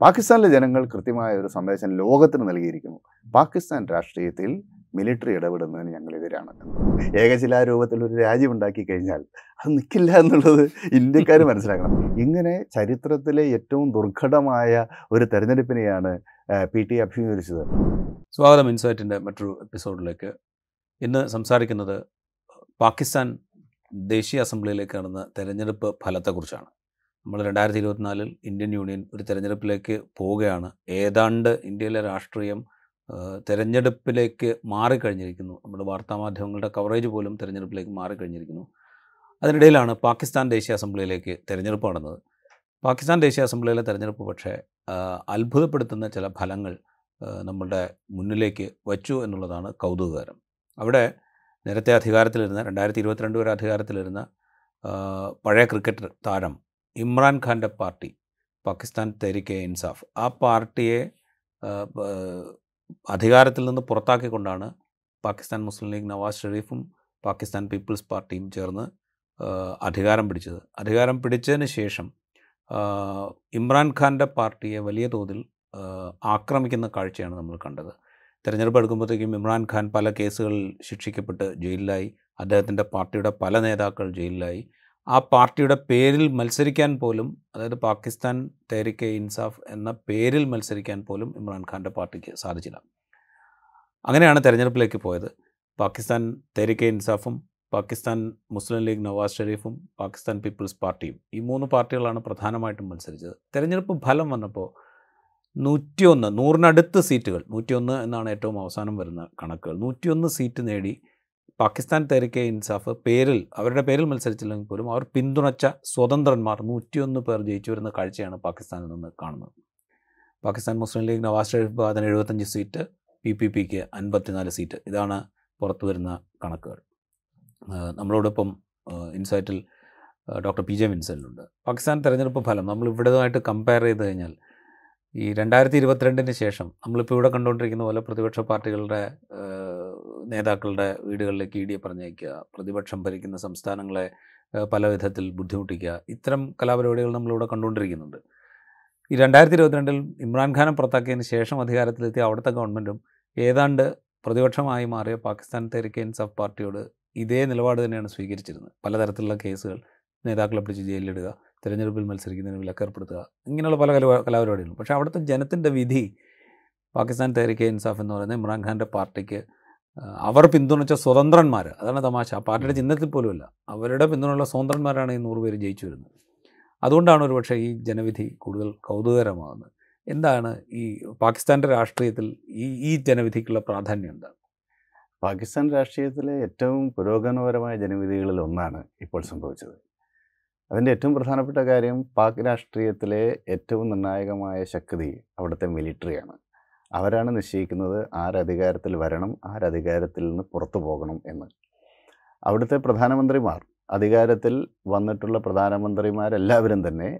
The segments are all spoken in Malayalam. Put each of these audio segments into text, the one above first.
പാകിസ്ഥാനിലെ ജനങ്ങൾ കൃത്യമായ ഒരു സന്ദേശം ലോകത്തിന് നൽകിയിരിക്കുന്നു. പാകിസ്ഥാൻ രാഷ്ട്രീയത്തിൽ മിലിറ്ററി ഇടപെടുന്നതിന് ഞങ്ങൾ എതിരാണ് ഏകശിലാരൂപത്തിൽ ഒരു രാജ്യം ഉണ്ടാക്കി കഴിഞ്ഞാൽ അത് നിൽക്കില്ല എന്നുള്ളത് ഇന്ത്യക്കാർ മനസ്സിലാക്കണം. ഇങ്ങനെ ചരിത്രത്തിലെ ഏറ്റവും ദുർഘടമായ ഒരു തെരഞ്ഞെടുപ്പിനെയാണ് പി ടി അഭിമുഖീകരിച്ചത്. സ്വാഗതം ഇൻസൈറ്റിന്റെ മറ്റൊരു എപ്പിസോഡിലേക്ക്. ഇന്ന് സംസാരിക്കുന്നത് പാകിസ്ഥാൻ ദേശീയ അസംബ്ലിയിലേക്ക് നടന്ന തെരഞ്ഞെടുപ്പ് ഫലത്തെക്കുറിച്ചാണ്. നമ്മൾ രണ്ടായിരത്തി ഇരുപത്തിനാലിൽ ഇന്ത്യൻ യൂണിയൻ ഒരു തെരഞ്ഞെടുപ്പിലേക്ക് പോവുകയാണ്. ഏതാണ്ട് ഇന്ത്യയിലെ രാഷ്ട്രീയം തിരഞ്ഞെടുപ്പിലേക്ക് മാറിക്കഴിഞ്ഞിരിക്കുന്നു. നമ്മുടെ വാർത്താമാധ്യമങ്ങളുടെ കവറേജ് പോലും തെരഞ്ഞെടുപ്പിലേക്ക് മാറിക്കഴിഞ്ഞിരിക്കുന്നു. അതിനിടയിലാണ് പാകിസ്ഥാൻ ദേശീയ അസംബ്ലിയിലേക്ക് തെരഞ്ഞെടുപ്പ് നടന്നത്. പാകിസ്ഥാൻ ദേശീയ അസംബ്ലിയിലെ തെരഞ്ഞെടുപ്പ് പക്ഷേ അത്ഭുതപ്പെടുത്തുന്ന ചില ഫലങ്ങൾ നമ്മളുടെ മുന്നിലേക്ക് വച്ചു എന്നുള്ളതാണ് കൗതുകകരം. അവിടെ നേരത്തെ അധികാരത്തിലിരുന്ന രണ്ടായിരത്തി ഇരുപത്തിരണ്ട് വരെ അധികാരത്തിലിരുന്ന പഴയ ക്രിക്കറ്റ് താരം ഇമ്രാൻഖാന്റെ പാർട്ടി പാകിസ്ഥാൻ തെരിക്കെ ഇൻസാഫ് ആ പാർട്ടിയെ അധികാരത്തിൽ നിന്ന് പുറത്താക്കിക്കൊണ്ടാണ് പാകിസ്ഥാൻ മുസ്ലിം ലീഗ് നവാസ് ഷെരീഫും പാകിസ്ഥാൻ പീപ്പിൾസ് പാർട്ടിയും ചേർന്ന് അധികാരം പിടിച്ചത്. അധികാരം പിടിച്ചതിന് ശേഷം ഇമ്രാൻഖാന്റെ പാർട്ടിയെ വലിയ തോതിൽ ആക്രമിക്കുന്ന കാഴ്ചയാണ് നമ്മൾ കണ്ടത്. തിരഞ്ഞെടുപ്പ് എടുക്കുമ്പോഴത്തേക്കും ഇമ്രാൻഖാൻ പല കേസുകളിൽ ശിക്ഷിക്കപ്പെട്ട് ജയിലിലായി. അദ്ദേഹത്തിന്റെ പാർട്ടിയുടെ പല നേതാക്കൾ ജയിലിലായി. ആ പാർട്ടിയുടെ പേരിൽ മത്സരിക്കാൻ പോലും അതായത് പാകിസ്ഥാൻ തെരിക്കെ ഇൻസാഫ് എന്ന പേരിൽ മത്സരിക്കാൻ പോലും ഇമ്രാൻഖാന്റെ പാർട്ടിക്ക് സാധിച്ചില്ല. അങ്ങനെയാണ് തെരഞ്ഞെടുപ്പിലേക്ക് പോയത്. പാകിസ്ഥാൻ തെരിക്കെ ഇൻസാഫും പാകിസ്ഥാൻ മുസ്ലിം ലീഗ് നവാസ് ഷെരീഫും പാകിസ്ഥാൻ പീപ്പിൾസ് പാർട്ടിയും ഈ മൂന്ന് പാർട്ടികളാണ് പ്രധാനമായിട്ടും മത്സരിച്ചത്. തെരഞ്ഞെടുപ്പ് ഫലം വന്നപ്പോൾ നൂറ്റിയൊന്ന് നൂറിനടുത്ത് സീറ്റുകൾ നൂറ്റിയൊന്ന് എന്നാണ് ഏറ്റവും അവസാനം വരുന്ന കണക്കുകൾ. നൂറ്റിയൊന്ന് സീറ്റ് നേടി പാകിസ്ഥാൻ തെരക്കെ ഇൻസാഫ് പേരിൽ അവരുടെ പേരിൽ മത്സരിച്ചില്ലെങ്കിൽ പോലും അവർ പിന്തുണച്ച സ്വതന്ത്രന്മാർ നൂറ്റിയൊന്ന് പേർ ജയിച്ചു വരുന്ന കാഴ്ചയാണ് പാകിസ്ഥാനിൽ നിന്ന് കാണുന്നത്. പാകിസ്ഥാൻ മുസ്ലിം ലീഗ് നവാസ് ഷെരീഫ് അതിന് എഴുപത്തഞ്ച് സീറ്റ് പി പി പിക്ക് അൻപത്തിനാല് സീറ്റ്. ഇതാണ് പുറത്തു വരുന്ന കണക്കുകൾ. നമ്മളോടൊപ്പം ഇൻസൈറ്റിൽ ഡോക്ടർ പി ജെ വിൻസെന്റുണ്ട് പാകിസ്ഥാൻ തെരഞ്ഞെടുപ്പ് ഫലം നമ്മൾ ഇവിടേതുമായിട്ട് കമ്പയർ ചെയ്ത് കഴിഞ്ഞാൽ ഈ രണ്ടായിരത്തി ഇരുപത്തിരണ്ടിന് ശേഷം നമ്മളിപ്പോൾ ഇവിടെ കണ്ടുകൊണ്ടിരിക്കുന്ന പോലെ പ്രതിപക്ഷ പാർട്ടികളുടെ നേതാക്കളുടെ വീടുകളിലേക്ക് ഇ ഡിയെ പറഞ്ഞയക്കുക പ്രതിപക്ഷം ഭരിക്കുന്ന സംസ്ഥാനങ്ങളെ പല വിധത്തിൽ ബുദ്ധിമുട്ടിക്കുക ഇത്തരം കലാപരിപാടികൾ നമ്മളിവിടെ കണ്ടുകൊണ്ടിരിക്കുന്നുണ്ട്. ഈ രണ്ടായിരത്തി ഇരുപത്തിരണ്ടിൽ ഇമ്രാൻഖാനെ പുറത്താക്കിയതിന് ശേഷം അധികാരത്തിലെത്തിയ അവിടുത്തെ ഗവൺമെന്റും ഏതാണ്ട് പ്രതിപക്ഷമായി മാറിയ പാകിസ്ഥാൻ തെരക്കേൻ ഇൻസാഫ് പാർട്ടിയോട് ഇതേ നിലപാട് തന്നെയാണ് സ്വീകരിച്ചിരുന്നത്. പലതരത്തിലുള്ള കേസുകൾ നേതാക്കളെ പിടിച്ച് ജയിലിലിടുക തിരഞ്ഞെടുപ്പിൽ മത്സരിക്കുന്നതിന് വിലക്കേർപ്പെടുത്തുക ഇങ്ങനെയുള്ള പല കല കലാപരിപാടികളും. പക്ഷേ അവിടുത്തെ ജനത്തിന്റെ വിധി പാകിസ്ഥാൻ തെരക്കേ ഇൻസാഫ് എന്ന് പറയുന്ന ഇമ്രാൻഖാന്റെ പാർട്ടിക്ക് അവർ പിന്തുണച്ച സ്വതന്ത്രന്മാർ അതാണ് തമാശ. ആ പാർട്ടിയുടെ ചിഹ്നത്തിൽ പോലുമല്ല. അവരുടെ പിന്തുണയുള്ള സ്വതന്ത്രന്മാരാണ് ഈ നൂറ് പേര് ജയിച്ചു വരുന്നത്. അതുകൊണ്ടാണ് ഒരുപക്ഷെ ഈ ജനവിധി കൂടുതൽ കൗതുകകരമാകുന്നത്. എന്താണ് ഈ പാകിസ്ഥാന്റെ രാഷ്ട്രീയത്തിൽ ഈ ഈ ജനവിധിക്കുള്ള പ്രാധാന്യം എന്താണ്? പാകിസ്ഥാൻ രാഷ്ട്രീയത്തിലെ ഏറ്റവും പുരോഗമനപരമായ ജനവിധികളിൽ ഒന്നാണ് ഇപ്പോൾ സംഭവിച്ചത്. അതിന്റെ ഏറ്റവും പ്രധാനപ്പെട്ട കാര്യം പാക് രാഷ്ട്രീയത്തിലെ ഏറ്റവും നിർണായകമായ ശക്തി അവിടുത്തെ മിലിറ്ററിയാണ് അവരാണ് നിശ്ചയിക്കുന്നത് ആരധികാരത്തിൽ വരണം ആരധികാരത്തിൽ നിന്ന് പുറത്തു പോകണം എന്ന്. അവിടുത്തെ പ്രധാനമന്ത്രിമാർ അധികാരത്തിൽ വന്നിട്ടുള്ള പ്രധാനമന്ത്രിമാരെല്ലാവരും തന്നെ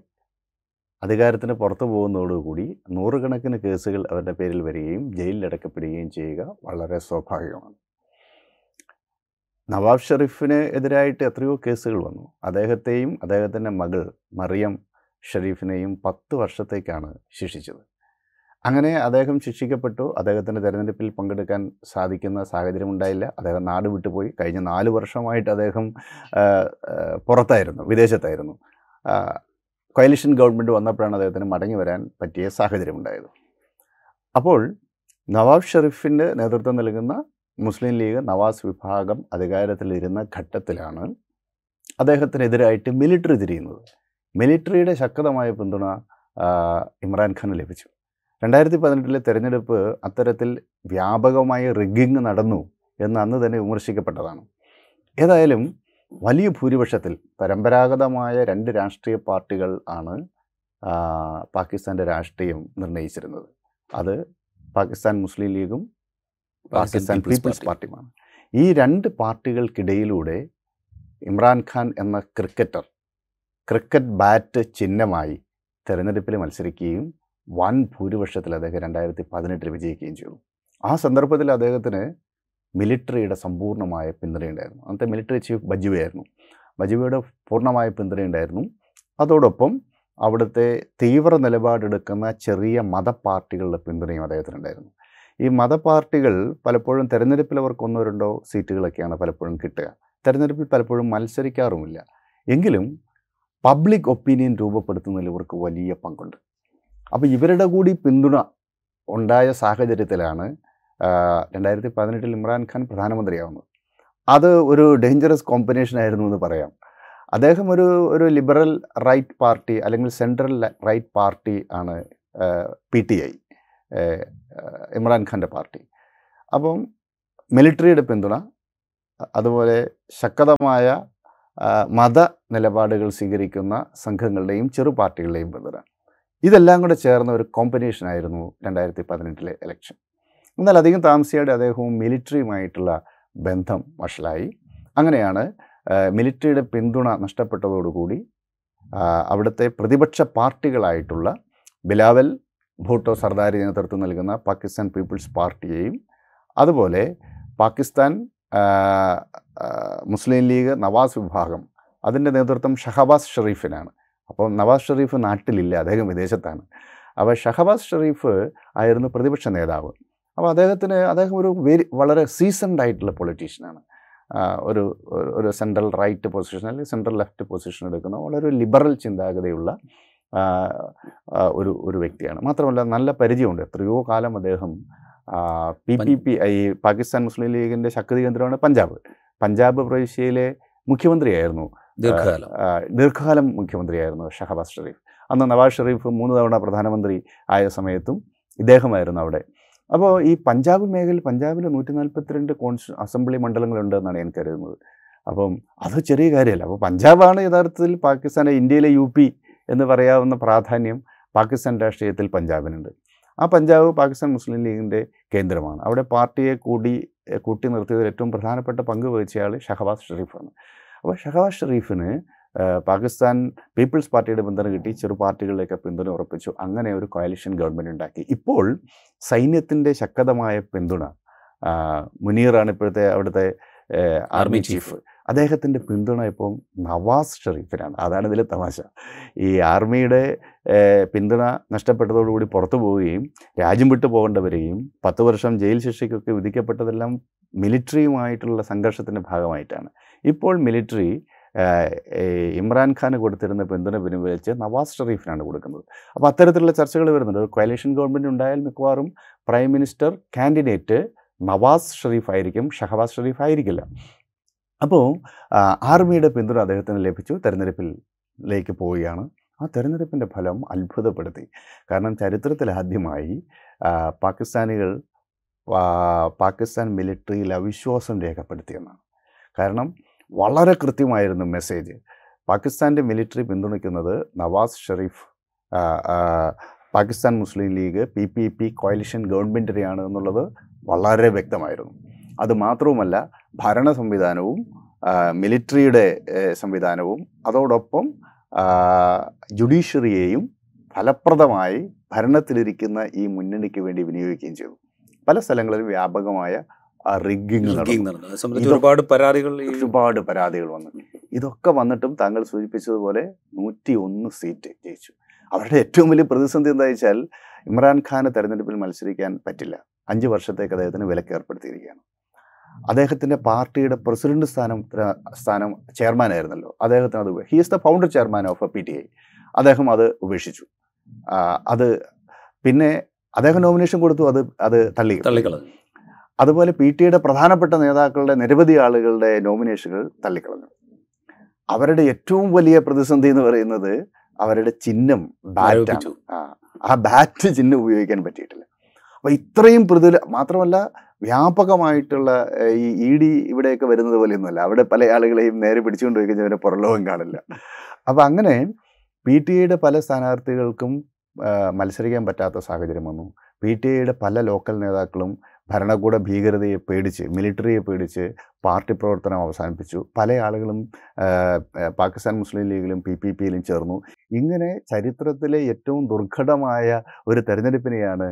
അധികാരത്തിന് പുറത്തു പോകുന്നതോടുകൂടി നൂറുകണക്കിന് കേസുകൾ അവരുടെ പേരിൽ വരികയും ജയിലിലടക്കപ്പെടുകയും ചെയ്യുക വളരെ സ്വാഭാവികമാണ്. നവാബ് ഷെറീഫിന് എതിരായിട്ട് എത്രയോ കേസുകൾ വന്നു. അദ്ദേഹത്തെയും അദ്ദേഹത്തിന്റെ മകൾ മറിയം ഷെരീഫിനെയും പത്ത് വർഷത്തേക്കാണ് ശിക്ഷിച്ചത്. അങ്ങനെ അദ്ദേഹം ശിക്ഷിക്കപ്പെട്ടു. അദ്ദേഹത്തിന്റെ തെരഞ്ഞെടുപ്പിൽ പങ്കെടുക്കാൻ സാധിക്കുന്ന സാഹചര്യം ഉണ്ടായില്ല. അദ്ദേഹം നാട് വിട്ടുപോയി കഴിഞ്ഞ നാല് വർഷമായിട്ട് അദ്ദേഹം പുറത്തായിരുന്നു വിദേശത്തായിരുന്നു. കൊയലിഷൻ ഗവൺമെന്റ് വന്നപ്പോഴാണ് അദ്ദേഹത്തിന് മടങ്ങി വരാൻ പറ്റിയ സാഹചര്യം ഉണ്ടായത്. അപ്പോൾ നവാബ് ഷെറീഫിന്റെ നേതൃത്വം നൽകുന്ന മുസ്ലിം ലീഗ് നവാസ് വിഭാഗം അധികാരത്തിലിരുന്ന ഘട്ടത്തിലാണ് അദ്ദേഹത്തിനെതിരായിട്ട് മിലിറ്ററി തിരിയുന്നത്. മിലിറ്ററിയുടെ ശക്തമായ പിന്തുണ ഇമ്രാൻഖാന് ലഭിച്ചു. രണ്ടായിരത്തി പതിനെട്ടിലെ തെരഞ്ഞെടുപ്പ് അത്തരത്തിൽ വ്യാപകമായ റിഗിങ് നടന്നു എന്ന് അന്ന് തന്നെ വിമർശിക്കപ്പെട്ടതാണ്. ഏതായാലും വലിയ ഭൂരിപക്ഷത്തിൽ പരമ്പരാഗതമായ രണ്ട് രാഷ്ട്രീയ പാർട്ടികൾ ആണ് പാകിസ്ഥാന്റെ രാഷ്ട്രീയം നിർണയിച്ചിരുന്നത്. അത് പാകിസ്ഥാൻ മുസ്ലിം ലീഗും പാകിസ്ഥാൻ പീപ്പിൾസ് പാർട്ടിയുമാണ്. ഈ രണ്ട് പാർട്ടികൾക്കിടയിലൂടെ ഇമ്രാൻഖാൻ എന്ന ക്രിക്കറ്റർ ക്രിക്കറ്റ് ബാറ്റ് ചിഹ്നമായി തെരഞ്ഞെടുപ്പിൽ മത്സരിക്കുകയും വൻ ഭൂരിപക്ഷത്തിൽ അദ്ദേഹം രണ്ടായിരത്തി പതിനെട്ടിൽ വിജയിക്കുകയും ചെയ്തു. ആ സന്ദർഭത്തിൽ അദ്ദേഹത്തിന് മിലിറ്ററിയുടെ സമ്പൂർണമായ പിന്തുണയുണ്ടായിരുന്നു. അന്നത്തെ മിലിറ്ററി ചീഫ് ബജുവയായിരുന്നു. ബജുവയുടെ പൂർണമായ പിന്തുണയുണ്ടായിരുന്നു. അതോടൊപ്പം അവിടുത്തെ തീവ്ര നിലപാടെടുക്കുന്ന ചെറിയ മതപാർട്ടികളുടെ പിന്തുണയും അദ്ദേഹത്തിനുണ്ടായിരുന്നു. ഈ മതപാർട്ടികൾ പലപ്പോഴും തിരഞ്ഞെടുപ്പിൽ അവർക്ക് ഒന്നോ രണ്ടോ സീറ്റുകളൊക്കെയാണ് പലപ്പോഴും കിട്ടുക. തിരഞ്ഞെടുപ്പിൽ പലപ്പോഴും മത്സരിക്കാറുമില്ല. എങ്കിലും പബ്ലിക് ഒപ്പീനിയൻ രൂപപ്പെടുത്തുന്നതിൽ ഇവർക്ക് വലിയ പങ്കുണ്ട്. അപ്പോൾ ഇവരുടെ കൂടി പിന്തുണ ഉണ്ടായ സാഹചര്യത്തിലാണ് രണ്ടായിരത്തി പതിനെട്ടിൽ ഇമ്രാൻഖാൻ പ്രധാനമന്ത്രിയാവുന്നത്. അത് ഒരു ഡേഞ്ചറസ് കോമ്പിനേഷൻ ആയിരുന്നു എന്ന് പറയാം. അദ്ദേഹം ഒരു ഒരു ലിബറൽ റൈറ്റ് പാർട്ടി അല്ലെങ്കിൽ സെൻട്രൽ റൈറ്റ് പാർട്ടി ആണ് പി ടി ഐ ഇമ്രാൻഖാന്റെ പാർട്ടി അപ്പം മിലിറ്ററിയുടെ പിന്തുണ അതുപോലെ ശക്തമായ മത നിലപാടുകൾ സ്വീകരിക്കുന്ന സംഘങ്ങളുടെയും ചെറു പാർട്ടികളുടെയും പിന്തുണ. ഇതെല്ലാം കൂടെ ചേർന്ന ഒരു കോമ്പിനേഷൻ ആയിരുന്നു രണ്ടായിരത്തി പതിനെട്ടിലെ ഇലക്ഷൻ എന്നാൽ അധികം താമസിയാതെ അദ്ദേഹവും മിലിറ്ററിയുമായിട്ടുള്ള ബന്ധം വഷളായി. അങ്ങനെയാണ് മിലിറ്ററിയുടെ പിന്തുണ നഷ്ടപ്പെട്ടതോടുകൂടി അവിടുത്തെ പ്രതിപക്ഷ പാർട്ടികളായിട്ടുള്ള ബിലാവൽ ഭൂട്ടോ സർദാരി നേതൃത്വം നൽകുന്ന പാകിസ്ഥാൻ പീപ്പിൾസ് പാർട്ടിയെയും അതുപോലെ പാകിസ്ഥാൻ മുസ്ലിം ലീഗ് നവാസ് വിഭാഗം അതിന്റെ നേതൃത്വം ഷഹബാസ് ഷെറീഫിനാണ് അപ്പോൾ നവാസ് ഷെറീഫ് നാട്ടിലില്ല അദ്ദേഹം വിദേശത്താണ്. അപ്പോൾ ഷഹബാസ് ഷെറീഫ് ആയിരുന്നു പ്രതിപക്ഷ നേതാവ്. അപ്പോൾ അദ്ദേഹത്തിന് അദ്ദേഹം ഒരു വെരി വളരെ സീസൺഡ് ആയിട്ടുള്ള പൊളിറ്റീഷ്യനാണ് ഒരു ഒരു- സെൻട്രൽ റൈറ്റ് പൊസിഷൻ അല്ലെങ്കിൽ സെൻട്രൽ ലെഫ്റ്റ് പൊസിഷൻ എടുക്കുന്ന വളരെ ലിബറൽ ചിന്താഗതിയുള്ള ഒരു ഒരു വ്യക്തിയാണ്. മാത്രമല്ല നല്ല പരിചയമുണ്ട്. എത്രയോ കാലം അദ്ദേഹം P P P I Pakistan Muslim ലീഗിന്റെ ശക്തി കേന്ദ്രമാണ് പഞ്ചാബ്. പഞ്ചാബ് പ്രവിശ്യയിലെ മുഖ്യമന്ത്രിയായിരുന്നു. ദീർഘകാലം. ദീർഘകാലം മുഖ്യമന്ത്രിയായിരുന്നു ഷഹബാസ് ഷെറീഫ് അന്ന് നവാസ് ഷെറീഫ് മൂന്ന് തവണ പ്രധാനമന്ത്രി ആയ സമയത്തും ഇദ്ദേഹമായിരുന്നു അവിടെ. അപ്പോൾ ഈ പഞ്ചാബ് മേഖലയിൽ പഞ്ചാബിൽ നൂറ്റി നാൽപ്പത്തിരണ്ട് കോൺസ് അസംബ്ലി മണ്ഡലങ്ങളുണ്ട് എന്നാണ് ഞാൻ കരുതുന്നത്. അപ്പം അത് ചെറിയ കാര്യമല്ല. അപ്പോൾ പഞ്ചാബാണ് യഥാർത്ഥത്തിൽ പാകിസ്ഥാനെ ഇന്ത്യയിലെ യു പി എന്ന് പറയാവുന്ന പ്രാധാന്യം പാകിസ്ഥാൻ രാഷ്ട്രീയത്തിൽ പഞ്ചാബിനുണ്ട്. ആ പഞ്ചാബ് പാകിസ്ഥാൻ മുസ്ലിം ലീഗിന്റെ കേന്ദ്രമാണ്. അവിടെ പാർട്ടിയെ കൂടി കൂട്ടി നിർത്തിയതിൽ ഏറ്റവും പ്രധാനപ്പെട്ട പങ്ക് വഹിച്ചയാൾ ഷഹബാസ് ഷെറീഫാണ് അപ്പോൾ ഷഹബാസ് ഷെറീഫിന് പാകിസ്ഥാൻ പീപ്പിൾസ് പാർട്ടിയുടെ പിന്തുണ കിട്ടി ചെറു പാർട്ടികളിലേക്ക് പിന്തുണ ഉറപ്പിച്ചു. അങ്ങനെ ഒരു കോയലിഷൻ ഗവൺമെന്റ് ഉണ്ടാക്കി. ഇപ്പോൾ സൈന്യത്തിന്റെ ശക്തമായ പിന്തുണ മുനീറാണ് ഇപ്പോഴത്തെ അവിടുത്തെ ആർമി ചീഫ് അദ്ദേഹത്തിന്റെ പിന്തുണ ഇപ്പം നവാസ് ഷെറീഫിനാണ് അതാണ് ഇതിലെ തമാശ. ഈ ആർമിയുടെ പിന്തുണ നഷ്ടപ്പെട്ടതോടുകൂടി പുറത്തു പോവുകയും രാജ്യം വിട്ടു പോകേണ്ടി വരികയും പത്ത് വർഷം ജയിൽ ശിക്ഷയ്ക്കൊക്കെ വിധിക്കപ്പെട്ടതെല്ലാം മിലിറ്ററിയുമായിട്ടുള്ള സംഘർഷത്തിന്റെ ഭാഗമായിട്ടാണ്. ഇപ്പോൾ മിലിറ്ററി ഇമ്രാൻഖാന് കൊടുത്തിരുന്ന പിന്തുണ പിൻവലിച്ച് നവാസ് ഷെറീഫിനാണ് കൊടുക്കുന്നത്. അപ്പോൾ അത്തരത്തിലുള്ള ചർച്ചകൾ വരുന്നുണ്ട്. ഒരു കൊയലേഷൻ ഗവൺമെന്റ് ഉണ്ടായാൽ മിക്കവാറും prime minister candidate Nawaz Sharif ആയിരിക്കും ഷഹബാസ് ഷെറീഫ് ആയിരിക്കില്ല അപ്പോൾ ആർമിയുടെ പിന്തുണ അദ്ദേഹത്തിന് ലഭിച്ചു. തെരഞ്ഞെടുപ്പിലേക്ക് പോവുകയാണ്. ആ തെരഞ്ഞെടുപ്പിന്റെ ഫലം അത്ഭുതപ്പെടുത്തി. കാരണം ചരിത്രത്തിൽ ആദ്യമായി പാകിസ്ഥാനികൾ പാകിസ്ഥാൻ മിലിറ്ററിയിൽ അവിശ്വാസം രേഖപ്പെടുത്തിയെന്നാണ് കാരണം വളരെ കൃത്യമായിരുന്നു മെസ്സേജ്. പാകിസ്ഥാന്റെ മിലിറ്ററി പിന്തുണയ്ക്കുന്നത് നവാസ് ആ, Pakistan Muslim League P P P coalition ഗവൺമെന്റിനെയാണ് എന്നുള്ളത് വളരെ വ്യക്തമായിരുന്നു. അത് മാത്രവുമല്ല ഭരണ സംവിധാനവും മിലിറ്ററിയുടെ സംവിധാനവും അതോടൊപ്പം ജുഡീഷ്യറിയെയും ഫലപ്രദമായി ഭരണത്തിലിരിക്കുന്ന ഈ മുന്നണിക്ക് വേണ്ടി വിനിയോഗിക്കുകയും ചെയ്തു. പല സ്ഥലങ്ങളിലും വ്യാപകമായ റിഗിങ് Rigging നടന്നു. ഒരുപാട് പരാതികൾ ഒരുപാട് പരാതികൾ വന്നു. ഇതൊക്കെ വന്നിട്ടും താങ്കൾ സൂചിപ്പിച്ചതുപോലെ നൂറ്റി ഒന്ന് സീറ്റ് ജയിച്ചു. അവരുടെ ഏറ്റവും വലിയ പ്രതിസന്ധി എന്താ വെച്ചാൽ ഇമ്രാൻഖാന് തെരഞ്ഞെടുപ്പിൽ മത്സരിക്കാൻ പറ്റില്ല. അഞ്ച് വർഷത്തേക്ക് അദ്ദേഹത്തിന് വിലക്ക് ഏർപ്പെടുത്തിയിരിക്കുകയാണ് അദ്ദേഹത്തിന്റെ പാർട്ടിയുടെ പ്രസിഡന്റ് സ്ഥാനം സ്ഥാനം ചെയർമാനായിരുന്നല്ലോ അദ്ദേഹത്തിന് അത് he is the founder chairman of P T I അദ്ദേഹം അത് ഉപേക്ഷിച്ചു. അത് പിന്നെ അദ്ദേഹം നോമിനേഷൻ കൊടുത്തു അത് അത് തള്ളി തള്ളിക്കളഞ്ഞു. അതുപോലെ പി ടി ഐയുടെ പ്രധാനപ്പെട്ട നേതാക്കളുടെ നിരവധി ആളുകളുടെ നോമിനേഷനുകൾ തള്ളിക്കളഞ്ഞു. അവരുടെ ഏറ്റവും വലിയ പ്രതിസന്ധി എന്ന് പറയുന്നത് അവരുടെ ചിഹ്നം ബാറ്റ് ആ ആ ബാറ്റ് ചിഹ്നം ഉപയോഗിക്കാൻ പറ്റിയിട്ടില്ല. അപ്പോൾ ഇത്രയും പ്രതില മാത്രമല്ല വ്യാപകമായിട്ടുള്ള ഈ ഇ ഡി ഇവിടെയൊക്കെ വരുന്നത് പോലെയൊന്നുമല്ല. അവിടെ പല ആളുകളെയും നേരെ പിടിച്ചുകൊണ്ട് പോയി കഴിഞ്ഞാൽ പുറലോകം കാണില്ല. അപ്പോൾ അങ്ങനെ പി ടി ഐയുടെ പല സ്ഥാനാർത്ഥികൾക്കും മത്സരിക്കാൻ പറ്റാത്ത സാഹചര്യം വന്നു. പി ടി ഐയുടെ പല ലോക്കൽ നേതാക്കളും ഭരണകൂട ഭീകരതയെ പേടിച്ച് മിലിറ്ററിയെ പേടിച്ച് പാർട്ടി പ്രവർത്തനം അവസാനിപ്പിച്ചു. പല ആളുകളും പാകിസ്ഥാൻ മുസ്ലിം ലീഗിലും പി പി പിയിലും ചേർന്നു. ഇങ്ങനെ ചരിത്രത്തിലെ ഏറ്റവും ദുർഘടമായ ഒരു തെരഞ്ഞെടുപ്പിനെയാണ്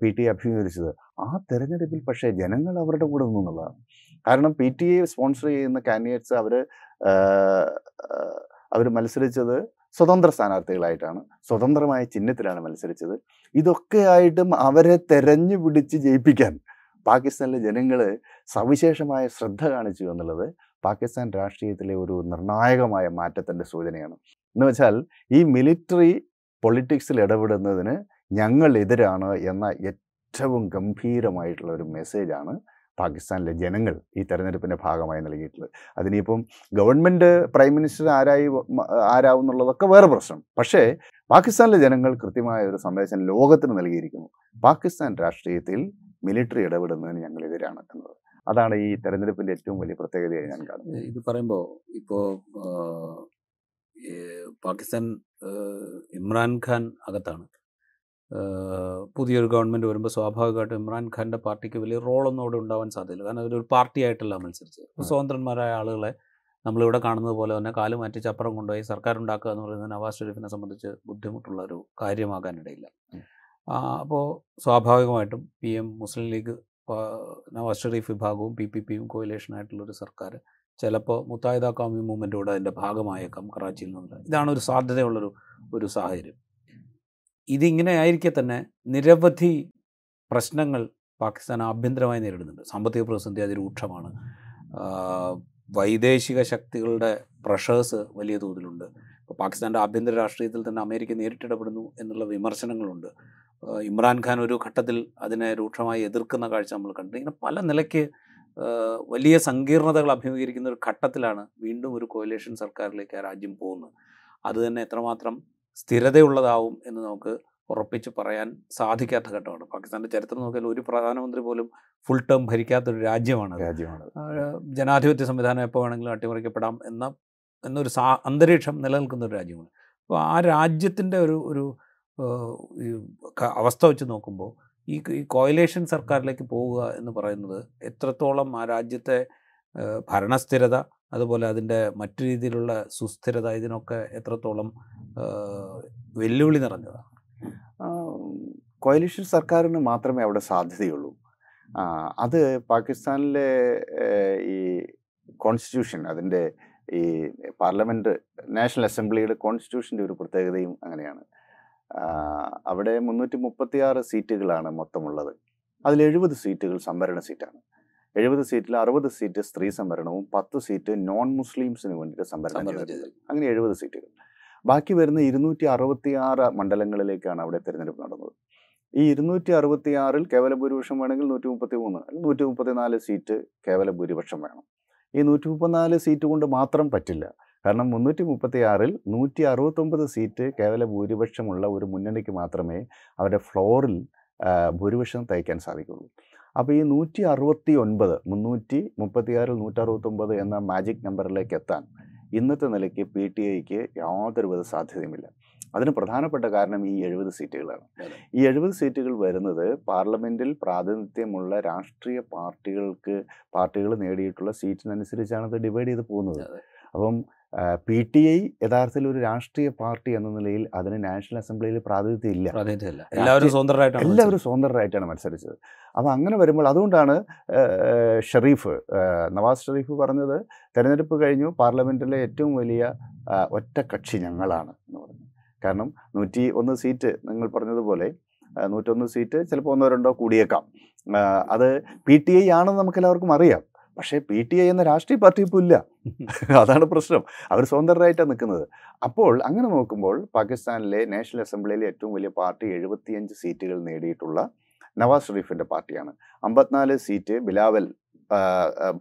പി ടി എ അഭിമുഖീകരിച്ചത്. ആ തെരഞ്ഞെടുപ്പിൽ പക്ഷേ ജനങ്ങൾ അവരുടെ കൂടെ നിന്നു എന്നുള്ളതാണ്. കാരണം പി ടി എ സ്പോൺസർ ചെയ്യുന്ന കാൻഡിഡേറ്റ്സ് അവർ അവർ മത്സരിച്ചത് സ്വതന്ത്ര സ്ഥാനാർത്ഥികളായിട്ടാണ്. സ്വതന്ത്രമായ ചിഹ്നത്തിലാണ് മത്സരിച്ചത്. ഇതൊക്കെ ആയിട്ടും അവരെ തെരഞ്ഞു പിടിച്ച് ജയിപ്പിക്കാൻ പാകിസ്ഥാനിലെ ജനങ്ങൾ സവിശേഷമായ ശ്രദ്ധ കാണിച്ചു എന്നുള്ളത് പാകിസ്ഥാൻ രാഷ്ട്രീയത്തിലെ ഒരു നിർണായകമായ മാറ്റത്തിന്റെ സൂചനയാണ്. എന്ന് വെച്ചാൽ ഈ മിലിറ്ററി പൊളിറ്റിക്സിൽ ഇടപെടുന്നതിന് ഞങ്ങൾ എതിരാണ് എന്ന ഏറ്റവും ഗംഭീരമായിട്ടുള്ള ഒരു മെസ്സേജാണ് പാകിസ്ഥാനിലെ ജനങ്ങൾ ഈ തെരഞ്ഞെടുപ്പിന്റെ ഭാഗമായി നൽകിയിട്ടുള്ളത്. അതിനിപ്പം ഗവൺമെന്റ് പ്രൈം മിനിസ്റ്റർ ആരായി ആരാവും എന്നുള്ളതൊക്കെ വേറെ പ്രശ്നം. പക്ഷേ പാകിസ്ഥാനിലെ ജനങ്ങൾ കൃത്യമായ ഒരു സന്ദേശം ലോകത്തിന് നൽകിയിരിക്കുന്നു. പാകിസ്ഥാൻ രാഷ്ട്രീയത്തിൽ മിലിറ്ററി ഇടപെടുന്നതിന് ഞങ്ങൾ എതിരാണ് എന്നത്. അതാണ് ഈ തെരഞ്ഞെടുപ്പിന്റെ ഏറ്റവും വലിയ പ്രത്യേകതയായി ഞാൻ കാണുന്നത്. ഇത് പറയുമ്പോൾ ഇപ്പോ പാകിസ്ഥാൻ ഇമ്രാൻഖാൻ അകത്താണ്. പുതിയൊരു ഗവൺമെന്റ് വരുമ്പോൾ സ്വാഭാവികമായിട്ടും ഇമ്രാൻഖാന്റെ പാർട്ടിക്ക് വലിയ റോളൊന്നും അവിടെ ഉണ്ടാവാൻ സാധ്യതയില്ല. കാരണം അതിലൊരു പാർട്ടി ആയിട്ടല്ല മത്സരിച്ച് സ്വതന്ത്രന്മാരായ ആളുകളെ നമ്മളിവിടെ കാണുന്നത് പോലെ തന്നെ കാൽ മാറ്റിച്ച് അപ്പുറം കൊണ്ടുപോയി സർക്കാർ ഉണ്ടാക്കുക എന്ന് പറയുന്നത് നവാസ് ഷെരീഫിനെ സംബന്ധിച്ച് ബുദ്ധിമുട്ടുള്ള ഒരു കാര്യമാകാനിടയില്ല. അപ്പോൾ സ്വാഭാവികമായിട്ടും പി എം മുസ്ലിം ലീഗ് നവാസ് ഷെറീഫ് വിഭാഗവും പി പി പിയും കോയിലേഷനായിട്ടുള്ളൊരു സർക്കാർ. ചിലപ്പോൾ മുത്തായിദ കാമി മൂവ്മെന്റോട് അതിന്റെ ഭാഗമായേക്കാം കറാച്ചിയിൽ നിന്നുള്ള ഇതാണ് ഒരു സാധ്യതയുള്ളൊരു ഒരു സാഹചര്യം. ഇതിങ്ങനെ ആയിരിക്കെ തന്നെ നിരവധി പ്രശ്നങ്ങൾ പാകിസ്ഥാൻ ആഭ്യന്തരമായി നേരിടുന്നുണ്ട്. സാമ്പത്തിക പ്രതിസന്ധി അതിരൂക്ഷമാണ് വൈദേശിക ശക്തികളുടെ പ്രഷേഴ്സ് വലിയ തോതിലുണ്ട്. ഇപ്പോൾ പാകിസ്ഥാന്റെ ആഭ്യന്തര രാഷ്ട്രീയത്തിൽ തന്നെ അമേരിക്ക നേരിട്ടിടപെടുന്നു എന്നുള്ള വിമർശനങ്ങളുണ്ട്. ഇമ്രാൻഖാൻ ഒരു ഘട്ടത്തിൽ അതിനെ രൂക്ഷമായി എതിർക്കുന്ന കാഴ്ച നമ്മൾ കണ്ടു. ഇങ്ങനെ പല നിലയ്ക്ക് വലിയ സങ്കീർണതകൾ അഭിമുഖീകരിക്കുന്ന ഒരു ഘട്ടത്തിലാണ് വീണ്ടും ഒരു കോയിലേഷൻ സർക്കാരിലേക്ക് ആ രാജ്യം പോകുന്നത്. അത് തന്നെ എത്രമാത്രം സ്ഥിരതയുള്ളതാവും എന്ന് നമുക്ക് ഉറപ്പിച്ച് പറയാൻ സാധിക്കാത്ത ഘട്ടമാണ്. പാകിസ്ഥാന്റെ ചരിത്രം നോക്കിയാൽ ഒരു പ്രധാനമന്ത്രി പോലും ഫുൾ ടേം ഭരിക്കാത്തൊരു രാജ്യമാണ് രാജ്യമാണ് ജനാധിപത്യ സംവിധാനം എപ്പോൾ വേണമെങ്കിലും അട്ടിമറിക്കപ്പെടാം എന്ന എന്നൊരു സാ അന്തരീക്ഷം നിലനിൽക്കുന്ന ഒരു രാജ്യമാണ്. അപ്പോൾ ആ രാജ്യത്തിന്റെ ഒരു ഒരു അവസ്ഥ വെച്ച് നോക്കുമ്പോൾ ഈ ഈ കോയിലേഷൻ സർക്കാരിലേക്ക് പോവുക എന്ന് പറയുന്നത് എത്രത്തോളം ആ രാജ്യത്തെ ഭരണസ്ഥിരത അതുപോലെ അതിന്റെ മറ്റു രീതിയിലുള്ള സുസ്ഥിരത ഇതിനൊക്കെ എത്രത്തോളം വെല്ലുവിളി നിറഞ്ഞതാണ് കോയലിഷൻ സർക്കാരിന് മാത്രമേ അവിടെ സാധ്യതയുള്ളൂ. അത് പാകിസ്ഥാനിലെ ഈ കോൺസ്റ്റിറ്റ്യൂഷൻ അതിന്റെ ഈ പാർലമെന്റ് നാഷണൽ അസംബ്ലിയുടെ കോൺസ്റ്റിറ്റ്യൂഷന്റെ ഒരു പ്രത്യേകതയും അങ്ങനെയാണ്. അവിടെ മുന്നൂറ്റി മുപ്പത്തിയാറ് സീറ്റുകളാണ് മൊത്തമുള്ളത്. അതിൽ എഴുപത് സീറ്റുകൾ സംവരണ സീറ്റാണ്. എഴുപത് സീറ്റിൽ അറുപത് സീറ്റ് സ്ത്രീ സംവരണവും പത്ത് സീറ്റ് നോൺ മുസ്ലിംസിന് വേണ്ടിയിട്ട് സംവരണം അങ്ങനെ എഴുപത് സീറ്റുകൾ. ബാക്കി വരുന്ന ഇരുന്നൂറ്റി അറുപത്തി ആറ് മണ്ഡലങ്ങളിലേക്കാണ് അവിടെ തിരഞ്ഞെടുപ്പ് നടന്നത്. ഈ ഇരുന്നൂറ്റി അറുപത്തി ആറിൽ കേവല ഭൂരിപക്ഷം വേണമെങ്കിൽ നൂറ്റി മുപ്പത്തി മൂന്ന് അല്ലെങ്കിൽ നൂറ്റി മുപ്പത്തി നാല് സീറ്റ് കേവല ഭൂരിപക്ഷം വേണം. ഈ നൂറ്റി മുപ്പത്തിനാല് സീറ്റ് കൊണ്ട് മാത്രം പറ്റില്ല. കാരണം മുന്നൂറ്റി മുപ്പത്തി ആറിൽ നൂറ്റി അറുപത്തൊമ്പത് സീറ്റ് കേവല ഭൂരിപക്ഷമുള്ള ഒരു മുന്നണിക്ക് മാത്രമേ അവരുടെ ഫ്ലോറിൽ ഭൂരിപക്ഷം തയ്ക്കാൻ സാധിക്കുള്ളൂ. അപ്പോൾ ഈ നൂറ്റി അറുപത്തി ഒൻപത് മുന്നൂറ്റി മുപ്പത്തിയാറിൽ നൂറ്റി അറുപത്തൊമ്പത് എന്ന മാജിക് നമ്പറിലേക്ക് എത്താൻ ഇന്നത്തെ നിലയ്ക്ക് പി ടി ഐക്ക് യാതൊരുവിധ സാധ്യതയുമില്ല. അതിന് പ്രധാനപ്പെട്ട കാരണം ഈ എഴുപത് സീറ്റുകളാണ്. ഈ എഴുപത് സീറ്റുകൾ വരുന്നത് പാർലമെന്റിൽ പ്രാതിനിധ്യമുള്ള രാഷ്ട്രീയ പാർട്ടികൾക്ക് പാർട്ടികൾ നേടിയിട്ടുള്ള സീറ്റിനനുസരിച്ചാണ് അത് ഡിവൈഡ് ചെയ്ത് പോകുന്നത്. അപ്പം പി ടി ഐ യഥാർത്ഥത്തിൽ ഒരു രാഷ്ട്രീയ പാർട്ടി എന്ന നിലയിൽ അതിന് നാഷണൽ അസംബ്ലിയിൽ പ്രാതിനിധ്യം ഇല്ല പ്രാതിനിധ്യമല്ല എല്ലാവരും സ്വതന്ത്രരായിട്ടാണ് എല്ലാവരും സ്വതന്ത്രരായിട്ടാണ് മത്സരിച്ചത്. അപ്പോൾ അങ്ങനെ വരുമ്പോൾ അതുകൊണ്ടാണ് ഷെറീഫ് നവാസ് ഷെറീഫ് പറഞ്ഞത് തെരഞ്ഞെടുപ്പ് കഴിഞ്ഞു പാർലമെന്റിലെ ഏറ്റവും വലിയ ആ, ഒറ്റ കക്ഷി ഞങ്ങളാണ് എന്ന് പറഞ്ഞു. കാരണം നൂറ്റി ഒന്ന് സീറ്റ് നിങ്ങൾ പറഞ്ഞതുപോലെ നൂറ്റൊന്ന് സീറ്റ് ചിലപ്പോൾ ഒന്നോ രണ്ടോ കൂടിയേക്കാം. അത് പി ടി ഐ ആണെന്ന് നമുക്ക് എല്ലാവർക്കും അറിയാം. പക്ഷേ പി ടി ഐ എന്ന രാഷ്ട്രീയ പാർട്ടി ഇപ്പോൾ ഇല്ല. അതാണ് പ്രശ്നം. അവർ സ്വതന്ത്രരായിട്ടാണ് നിൽക്കുന്നത് അപ്പോൾ അങ്ങനെ നോക്കുമ്പോൾ പാകിസ്ഥാനിലെ നാഷണൽ അസംബ്ലിയിലെ ഏറ്റവും വലിയ പാർട്ടി എഴുപത്തിയഞ്ച് സീറ്റുകൾ നേടിയിട്ടുള്ള നവാസ് ഷെറീഫിന്റെ പാർട്ടിയാണ്. അമ്പത്തിനാല് സീറ്റ് ബിലാവൽ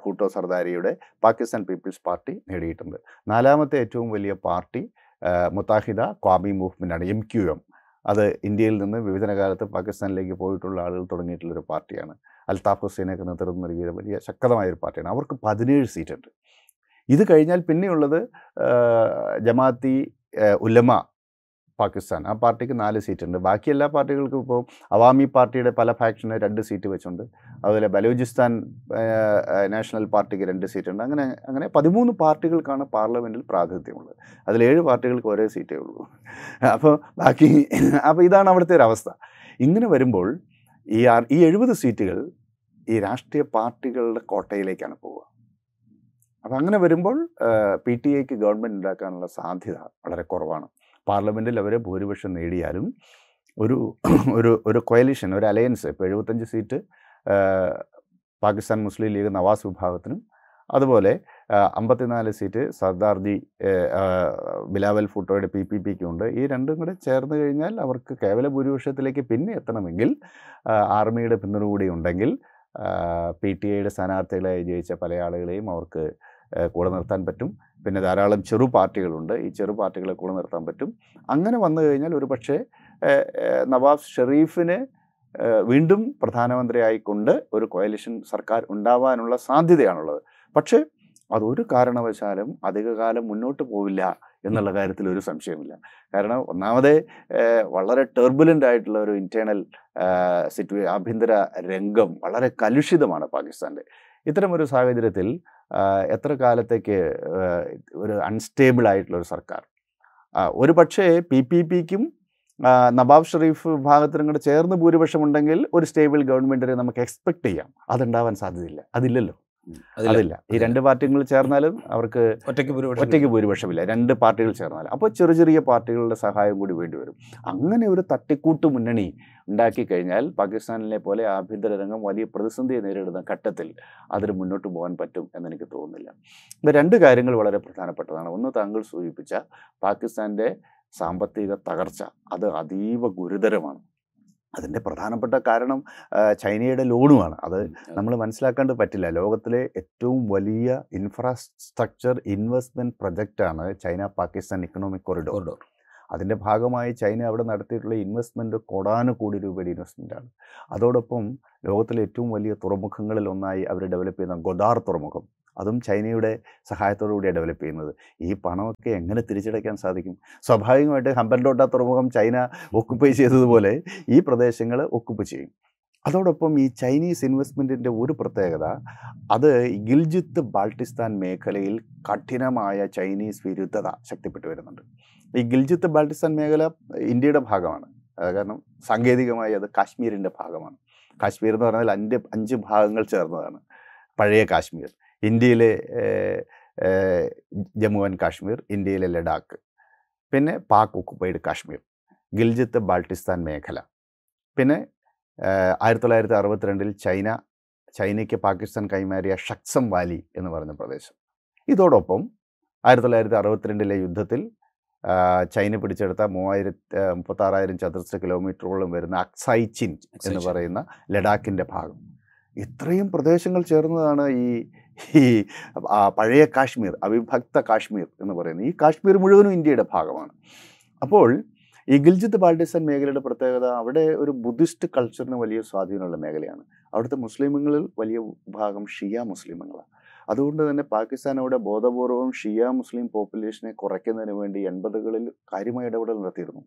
ഭൂട്ടോ സർദാരിയുടെ പാകിസ്ഥാൻ പീപ്പിൾസ് പാർട്ടി നേടിയിട്ടുണ്ട്. നാലാമത്തെ ഏറ്റവും വലിയ പാർട്ടി മുത്താഹിദ ക്വാമി മൂവ്മെന്റാണ് എം ക്യു എം. അത് ഇന്ത്യയിൽ നിന്ന് വിഭജന കാലത്ത് പാകിസ്ഥാനിലേക്ക് പോയിട്ടുള്ള ആളുകൾ തുടങ്ങിയിട്ടുള്ളൊരു പാർട്ടിയാണ്. അൽതാഫ് ഹുസൈനൊക്കെ നേതൃത്വം നൽകിയ വലിയ ശക്തമായൊരു പാർട്ടിയാണ്. അവർക്ക് പതിനേഴ് സീറ്റുണ്ട്. ഇത് കഴിഞ്ഞാൽ പിന്നെയുള്ളത് ജമാഅത്തി ഉലമ പാകിസ്ഥാൻ. ആ പാർട്ടിക്ക് നാല് സീറ്റുണ്ട്. ബാക്കി എല്ലാ പാർട്ടികൾക്കും ഇപ്പോൾ അവാമി പാർട്ടിയുടെ പല ഫാക്ഷന് രണ്ട് സീറ്റ് വെച്ചുണ്ട് അതുപോലെ ബലൂചിസ്ഥാൻ നാഷണൽ പാർട്ടിക്ക് രണ്ട് സീറ്റുണ്ട്. അങ്ങനെ അങ്ങനെ പതിമൂന്ന് പാർട്ടികൾക്കാണ് പാർലമെന്റിൽ പ്രാതിനിധ്യമുള്ളത്. അതിൽ ഏഴ് പാർട്ടികൾക്ക് ഒരേ സീറ്റേ ഉള്ളൂ. അപ്പോൾ ബാക്കി അപ്പോൾ ഇതാണ് അവിടുത്തെ ഒരു അവസ്ഥ. ഇങ്ങനെ വരുമ്പോൾ ഈ ആ- ഈ എഴുപത് സീറ്റുകൾ ഈ രാഷ്ട്രീയ പാർട്ടികളുടെ കോട്ടയിലേക്കാണ് പോവുക. അപ്പം അങ്ങനെ വരുമ്പോൾ പി ടി ഐക്ക് ഗവൺമെന്റ് ഉണ്ടാക്കാനുള്ള സാധ്യത വളരെ കുറവാണ്. പാർലമെന്റിൽ അവർ ഭൂരിപക്ഷം നേടിയാലും ഒരു ഒരു ഒരു കൊയലിഷൻ ഒരു അലയൻസ് ഇപ്പോൾ എഴുപത്തഞ്ച് സീറ്റ് പാകിസ്ഥാൻ മുസ്ലിം ലീഗ് നവാസ് വിഭാഗത്തിനും അതുപോലെ അമ്പത്തിനാല് സീറ്റ് സർദാർജി ബിലാവൽ ഫുട്ടോയുടെ പി പി പിക്ക് ഉണ്ട്. ഈ രണ്ടും കൂടെ ചേർന്ന് കഴിഞ്ഞാൽ അവർക്ക് കേവല ഭൂരിപക്ഷത്തിലേക്ക് പിന്നെ എത്തണമെങ്കിൽ ആർമിയുടെ പിന്തുണ കൂടി ഉണ്ടെങ്കിൽ പി ടി ഐയുടെ സ്ഥാനാർത്ഥികളായി ജയിച്ച പല ആളുകളെയും അവർക്ക് കൂടെ നിർത്താൻ പറ്റും. പിന്നെ ധാരാളം ചെറു പാർട്ടികളുണ്ട്. ഈ ചെറു പാർട്ടികളെ കൂടെ നിർത്താൻ പറ്റും. അങ്ങനെ വന്നു കഴിഞ്ഞാൽ ഒരു പക്ഷേ നവാസ് ഷെറീഫിന് വീണ്ടും പ്രധാനമന്ത്രിയായിക്കൊണ്ട് ഒരു കോയലിഷൻ സർക്കാർ ഉണ്ടാവാനുള്ള സാധ്യതയാണുള്ളത്. പക്ഷേ അതൊരു കാരണവശാലും അധികകാലം മുന്നോട്ട് പോവില്ല എന്നുള്ള കാര്യത്തിൽ ഒരു സംശയമില്ല കാരണം ഒന്നാമതേ വളരെ ടെർബുലന്റ് ആയിട്ടുള്ള ഒരു ഇന്റേർണൽ സിറ്റുവേ ആഭ്യന്തര രംഗം വളരെ കലുഷിതമാണ് പാകിസ്ഥാന്റെ. ഒരു സാഹചര്യത്തിൽ എത്ര കാലത്തേക്ക് ഒരു അൺസ്റ്റേബിൾ ആയിട്ടുള്ള ഒരു സർക്കാർ? ഒരു പക്ഷേ പി പി പിക്കും നവാബ് ഷെറീഫ് വിഭാഗത്തിനും കൂടെ ചേർന്ന് ഭൂരിപക്ഷം ഉണ്ടെങ്കിൽ ഒരു സ്റ്റേബിൾ ഗവൺമെന്റിനെ നമുക്ക് എക്സ്പെക്ട് ചെയ്യാം. അതുണ്ടാവാൻ സാധ്യതയില്ല. അതില്ലല്ലോ. അതില്ല. ഈ രണ്ട് പാർട്ടികൾ ചേർന്നാലും അവർക്ക് ഒറ്റയ്ക്ക് ഒറ്റയ്ക്ക് ഭൂരിപക്ഷമില്ല. രണ്ട് പാർട്ടികൾ ചേർന്നാലും. അപ്പോൾ ചെറിയ ചെറിയ പാർട്ടികളുടെ സഹായം കൂടി വേണ്ടി വരും. അങ്ങനെ ഒരു തട്ടിക്കൂട്ട് മുന്നണി ഉണ്ടാക്കി കഴിഞ്ഞാൽ പാകിസ്ഥാനിലെ പോലെ ആഭ്യന്തര രംഗം വലിയ പ്രതിസന്ധിയെ നേരിടുന്ന ഘട്ടത്തിൽ അതിന് മുന്നോട്ട് പോകാൻ പറ്റും എന്നെനിക്ക് തോന്നുന്നില്ല. ഇത് രണ്ട് കാര്യങ്ങൾ വളരെ പ്രധാനപ്പെട്ടതാണ്. ഒന്ന് താങ്കൾ സൂചിപ്പിച്ച പാകിസ്ഥാന്റെ സാമ്പത്തിക തകർച്ച. അത് അതീവ ഗുരുതരമാണ്. അതിന്റെ പ്രധാനപ്പെട്ട കാരണം ചൈനയുടെ ലോണുമാണ്. അത് നമ്മൾ മനസ്സിലാക്കാണ്ട് പറ്റില്ല. ലോകത്തിലെ ഏറ്റവും വലിയ ഇൻഫ്രാസ്ട്രക്ചർ ഇൻവെസ്റ്റ്മെന്റ് പ്രൊജക്റ്റാണ് ചൈന പാകിസ്ഥാൻ ഇക്കണോമിക് കൊറിഡോർ അതിന്റെ ഭാഗമായി ചൈന അവിടെ നടത്തിയിട്ടുള്ള ഇൻവെസ്റ്റ്മെന്റ് കോടാനുകോടി രൂപയുടെ ഇൻവെസ്റ്റ്മെന്റാണ് അതോടൊപ്പം ലോകത്തിലെ ഏറ്റവും വലിയ തുറമുഖങ്ങളിൽ ഒന്നായി അവർ ഡെവലപ്പ് ചെയ്യുന്ന ഗൊദാർ തുറമുഖം. അതും ചൈനയുടെ സഹായത്തോടു കൂടിയാണ് ഡെവലപ്പ് ചെയ്യുന്നത്. ഈ പണമൊക്കെ എങ്ങനെ തിരിച്ചടയ്ക്കാൻ സാധിക്കും? സ്വാഭാവികമായിട്ട് ഹമ്പൻഡോട്ട തുറമുഖം ചൈന ഒക്കുപ്പൈ ചെയ്തതുപോലെ ഈ പ്രദേശങ്ങൾ ഒക്കുപ്പ് ചെയ്യും. അതോടൊപ്പം ഈ ചൈനീസ് ഇൻവെസ്റ്റ്മെന്റിന്റെ ഒരു പ്രത്യേകത അത് ഗിൽജിത്ത് ബാൾട്ടിസ്ഥാൻ മേഖലയിൽ കഠിനമായ ചൈനീസ് വിരുദ്ധത ശക്തിപ്പെട്ടു വരുന്നുണ്ട്. ഈ ഗിൽജിത്ത് ബാൾട്ടിസ്ഥാൻ മേഖല ഇന്ത്യയുടെ ഭാഗമാണ്. കാരണം സാങ്കേതികമായി അത് കാശ്മീരിന്റെ ഭാഗമാണ്. കാശ്മീർ എന്ന് പറഞ്ഞാൽ അഞ്ച് അഞ്ച് ഭാഗങ്ങൾ ചേർന്നതാണ്. പഴയ കാശ്മീർ. ഇന്ത്യയിലെ ജമ്മു ആൻഡ് കാശ്മീർ ഇന്ത്യയിലെ ലഡാക്ക് പിന്നെ പാക് ഒക്കുപ്പൈഡ് കാശ്മീർ ഗിൽജിത്ത് ബാൾട്ടിസ്ഥാൻ മേഖല പിന്നെ ആയിരത്തി തൊള്ളായിരത്തി അറുപത്തിരണ്ടിൽ ചൈന ചൈനയ്ക്ക് പാകിസ്ഥാൻ കൈമാറിയ ഷക്സം വാലി എന്ന് പറയുന്ന പ്രദേശം. ഇതോടൊപ്പം ആയിരത്തി തൊള്ളായിരത്തി അറുപത്തിരണ്ടിലെ യുദ്ധത്തിൽ ചൈന പിടിച്ചെടുത്ത മൂവായിരത്തി മുപ്പത്താറായിരം ചതുരശ്ര കിലോമീറ്ററോളം വരുന്ന അക്സൈ ചിൻ എന്ന് പറയുന്ന ലഡാക്കിന്റെ ഭാഗം. ഇത്രയും പ്രദേശങ്ങൾ ചേർന്നതാണ് ഈ ഈ പഴയ കാശ്മീർ അവിഭക്ത കാശ്മീർ എന്ന് പറയുന്നത് ഈ കാശ്മീർ മുഴുവനും ഇന്ത്യയുടെ ഭാഗമാണ്. അപ്പോൾ ഈ ഗിൽജിത്ത് ബാൾട്ടിസ്ഥാൻ മേഖലയുടെ പ്രത്യേകത അവിടെ ഒരു ബുദ്ധിസ്റ്റ് കൾച്ചറിന് വലിയ സ്വാധീനമുള്ള മേഖലയാണ്. അവിടുത്തെ മുസ്ലിമുകളിൽ വലിയ ഭാഗം ഷിയ മുസ്ലിമുകളാണ് അതുകൊണ്ട് തന്നെ പാകിസ്ഥാൻ അവിടെ ബോധപൂർവം ഷിയ മുസ്ലിം പോപ്പുലേഷനെ കുറയ്ക്കുന്നതിന് വേണ്ടി എൺപതുകളിൽ കാര്യമായ ഇടപെടൽ നടത്തിയിരുന്നു.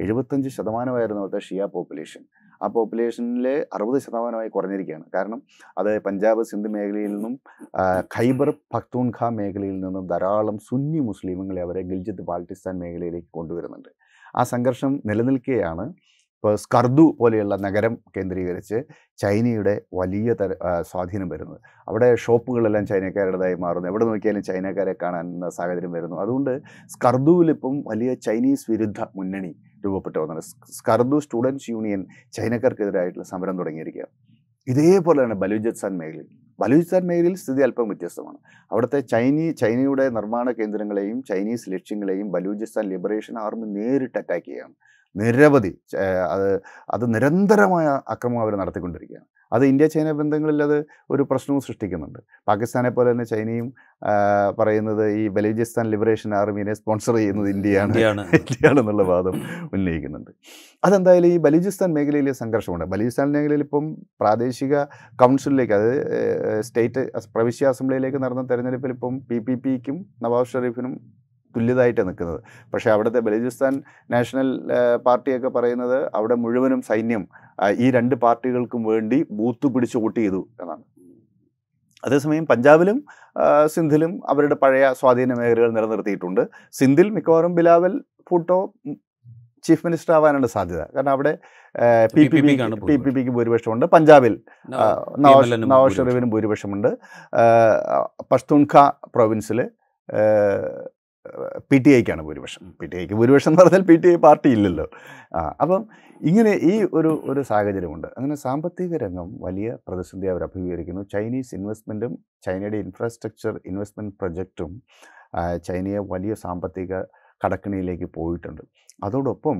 എഴുപത്തഞ്ച് ശതമാനമായിരുന്നു അവിടുത്തെ ഷിയ പോപ്പുലേഷൻ. ആ പോപ്പുലേഷനിൽ അറുപത് ശതമാനമായി കുറഞ്ഞിരിക്കുകയാണ്. കാരണം അത് പഞ്ചാബ് സിന്ധ് മേഖലയിൽ നിന്നും ഖൈബർ പഖ്തൂൺഖ മേഖലയിൽ നിന്നും ധാരാളം സുന്നി മുസ്ലിമുകളെ അവരെ ഗിൽജിത്ത് ബാൾട്ടിസ്ഥാൻ മേഖലയിലേക്ക് കൊണ്ടുവരുന്നുണ്ട്. ആ സംഘർഷം നിലനിൽക്കുകയാണ് ഇപ്പോൾ സ്കർദു പോലെയുള്ള നഗരം കേന്ദ്രീകരിച്ച് ചൈനയുടെ വലിയ തര സ്വാധീനം വരുന്നത്. അവിടെ ഷോപ്പുകളെല്ലാം ചൈനക്കാരുടേതായി മാറുന്നു. എവിടെ നോക്കിയാലും ചൈനക്കാരെ കാണാൻ സാഹചര്യം വരുന്നു. അതുകൊണ്ട് സ്കർദുവിലിപ്പം വലിയ ചൈനീസ് വിരുദ്ധ മുന്നണി രൂപപ്പെട്ടു വന്നത് സ്കർദു സ്റ്റുഡൻസ് യൂണിയൻ ചൈനക്കാർക്കെതിരായിട്ടുള്ള സമരം തുടങ്ങിയിരിക്കുക ഇതേപോലെയാണ് ബലൂചിസ്ഥാൻ മേഖലയിൽ. ബലൂചിസ്ഥാൻ മേഖലയിൽ സ്ഥിതി അല്പം വ്യത്യസ്തമാണ്. അവിടുത്തെ ചൈനീ ചൈനയുടെ നിർമ്മാണ കേന്ദ്രങ്ങളെയും ചൈനീസ് ലക്ഷ്യങ്ങളെയും ബലൂചിസ്ഥാൻ ലിബറേഷൻ ആർമി നേരിട്ട് അറ്റാക്ക് ചെയ്യുകയാണ്. നിരവധി അത് അത് നിരന്തരമായ അക്രമം അവർ നടത്തിക്കൊണ്ടിരിക്കുകയാണ്. അത് ഇന്ത്യ ചൈന ബന്ധങ്ങളിൽ അത് ഒരു പ്രശ്നവും സൃഷ്ടിക്കുന്നുണ്ട്. പാകിസ്ഥാനെ പോലെ തന്നെ ചൈനയും പറയുന്നത് ഈ ബലൂചിസ്ഥാൻ ലിബറേഷൻ ആർമീനെ സ്പോൺസർ ചെയ്യുന്നത് ഇന്ത്യയാണ്. ഇന്ത്യയാണ്. ഇന്ത്യയാണെന്നുള്ള വാദം ഉന്നയിക്കുന്നുണ്ട്. അതെന്തായാലും ഈ ബലൂചിസ്ഥാൻ മേഖലയിലെ സംഘർഷമുണ്ട്. ബലൂചിസ്ഥാൻ മേഖലയിൽ ഇപ്പം പ്രാദേശിക കൗൺസിലിലേക്ക് അത് സ്റ്റേറ്റ് പ്രവിശ്യ അസംബ്ലിയിലേക്ക് നടന്ന തെരഞ്ഞെടുപ്പിൽ ഇപ്പം പി പി പിക്കും നവാസ് ഷെറീഫിനും തുല്യതായിട്ട് നിൽക്കുന്നത്. പക്ഷേ അവിടുത്തെ ബലൂചിസ്ഥാൻ നാഷണൽ പാർട്ടിയൊക്കെ പറയുന്നത് അവിടെ മുഴുവനും സൈന്യം ഈ രണ്ട് പാർട്ടികൾക്കും വേണ്ടി ബൂത്ത് പിടിച്ച് വോട്ട് ചെയ്തു എന്നാണ്. അതേസമയം പഞ്ചാബിലും സിന്ധിലും അവരുടെ പഴയ സ്വാധീന മേഖലകൾ നിലനിർത്തിയിട്ടുണ്ട്. സിന്ധിൽ മിക്കവാറും ബിലാവൽ ഭൂട്ടോ ഉം, ചീഫ് മിനിസ്റ്റർ ആവാനാണ് സാധ്യത. കാരണം അവിടെ P P P P P പിക്ക് ഭൂരിപക്ഷമുണ്ട്. പഞ്ചാബിൽ നവാസ് ഷെറീഫിനും ഭൂരിപക്ഷമുണ്ട്. പഷ്തൂൺഖ പ്രൊവിൻസിൽ പി ടി ഐക്കാണ് ഭൂരിപക്ഷം. പി ടി ഐക്ക് ഭൂരിപക്ഷം എന്ന് പറഞ്ഞാൽ പി ടി ഐ പാർട്ടി ഇല്ലല്ലോ ആ അപ്പം ഇങ്ങനെ ഈ ഒരു ഒരു സാഹചര്യമുണ്ട്. അങ്ങനെ സാമ്പത്തിക രംഗം വലിയ പ്രതിസന്ധി അവർ അഭിമുഖീകരിക്കുന്നു. ചൈനീസ് ഇൻവെസ്റ്റ്മെന്റും ചൈനയുടെ ഇൻഫ്രാസ്ട്രക്ചർ ഇൻവെസ്റ്റ്മെന്റ് പ്രൊജക്റ്റും ചൈനയെ വലിയ സാമ്പത്തിക കടക്കിണിയിലേക്ക് പോയിട്ടുണ്ട്. അതോടൊപ്പം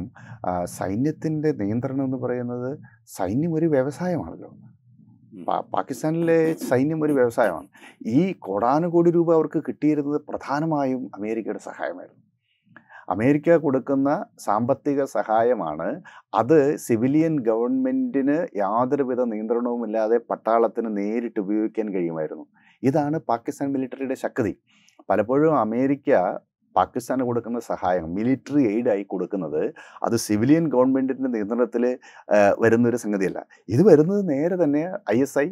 സൈന്യത്തിന്റെ നിയന്ത്രണം എന്ന് പറയുന്നത് സൈന്യം ഒരു വ്യവസായമാണല്ലോ. പാകിസ്ഥാനിലെ സൈന്യം ഒരു വ്യവസായമാണ്. ഈ കോടാനുകോടി രൂപ അവർക്ക് കിട്ടിയിരുന്നത് പ്രധാനമായും അമേരിക്കയുടെ സഹായമായിരുന്നു. അമേരിക്ക കൊടുക്കുന്ന സാമ്പത്തിക സഹായമാണ്. അത് സിവിലിയൻ ഗവൺമെന്റിന് യാതൊരുവിധ നിയന്ത്രണവുമില്ലാതെ പട്ടാളത്തിന് നേരിട്ട് ഉപയോഗിക്കാൻ കഴിയുമായിരുന്നു. ഇതാണ് പാകിസ്ഥാൻ മിലിറ്ററിയുടെ ശക്തി. പലപ്പോഴും അമേരിക്ക പാകിസ്ഥാന് കൊടുക്കുന്ന സഹായം മിലിറ്ററി എയ്ഡായി കൊടുക്കുന്നത് അത് സിവിലിയൻ ഗവൺമെന്റിന്റെ നിയന്ത്രണത്തിൽ വരുന്നൊരു സംഗതിയല്ല. ഇത് വരുന്നത് നേരെ തന്നെ ഐ എസ് ഐ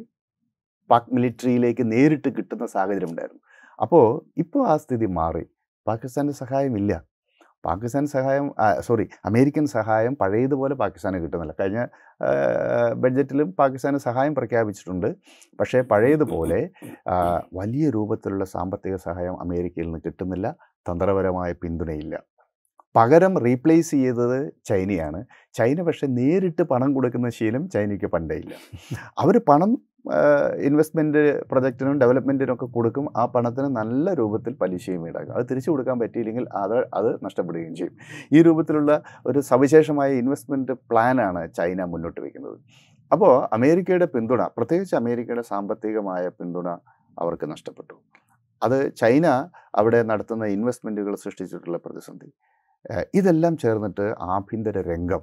പാക് മിലിറ്ററിയിലേക്ക് നേരിട്ട് കിട്ടുന്ന സാഹചര്യം ഉണ്ടായിരുന്നു. അപ്പോൾ ഇപ്പോൾ ആ സ്ഥിതി മാറി. പാകിസ്ഥാന്റെ സഹായമില്ല. പാകിസ്ഥാൻ സഹായം സോറി അമേരിക്കൻ സഹായം പഴയതുപോലെ പാകിസ്ഥാന് കിട്ടുന്നില്ല. കഴിഞ്ഞ ബഡ്ജറ്റിലും പാകിസ്ഥാന് സഹായം പ്രഖ്യാപിച്ചിട്ടുണ്ട്. പക്ഷേ പഴയതുപോലെ വലിയ രൂപത്തിലുള്ള സാമ്പത്തിക സഹായം അമേരിക്കയിൽ നിന്ന് കിട്ടുന്നില്ല. തന്ത്രപരമായ പിന്തുണയില്ല. പകരം റീപ്ലേസ് ചെയ്തത് ചൈനയാണ്. ചൈന പക്ഷേ നേരിട്ട് പണം കൊടുക്കുന്ന ശീലം ചൈനയ്ക്ക് പണ്ടേ ഇല്ല. അവർ പണം ഇൻവെസ്റ്റ്മെന്റ് പ്രൊജക്റ്റിനും ഡെവലപ്മെന്റിനും ഒക്കെ കൊടുക്കും. ആ പണത്തിന് നല്ല രൂപത്തിൽ പലിശയും ഈടാക്കും. അത് തിരിച്ചു കൊടുക്കാൻ പറ്റിയില്ലെങ്കിൽ അത് അത് നഷ്ടപ്പെടുകയും ചെയ്യും. ഈ രൂപത്തിലുള്ള ഒരു സവിശേഷമായ ഇൻവെസ്റ്റ്മെന്റ് പ്ലാനാണ് ചൈന മുന്നോട്ട് വയ്ക്കുന്നത് അപ്പോൾ അമേരിക്കയുടെ പിന്തുണ പ്രത്യേകിച്ച് അമേരിക്കയുടെ സാമ്പത്തികമായ പിന്തുണ അവർക്ക് നഷ്ടപ്പെട്ടു. അത് ചൈന അവിടെ നടത്തുന്ന ഇൻവെസ്റ്റ്മെന്റുകൾ സൃഷ്ടിച്ചിട്ടുള്ള പ്രതിസന്ധി. ഇതെല്ലാം ചേർന്നിട്ട് ആഭ്യന്തര രംഗം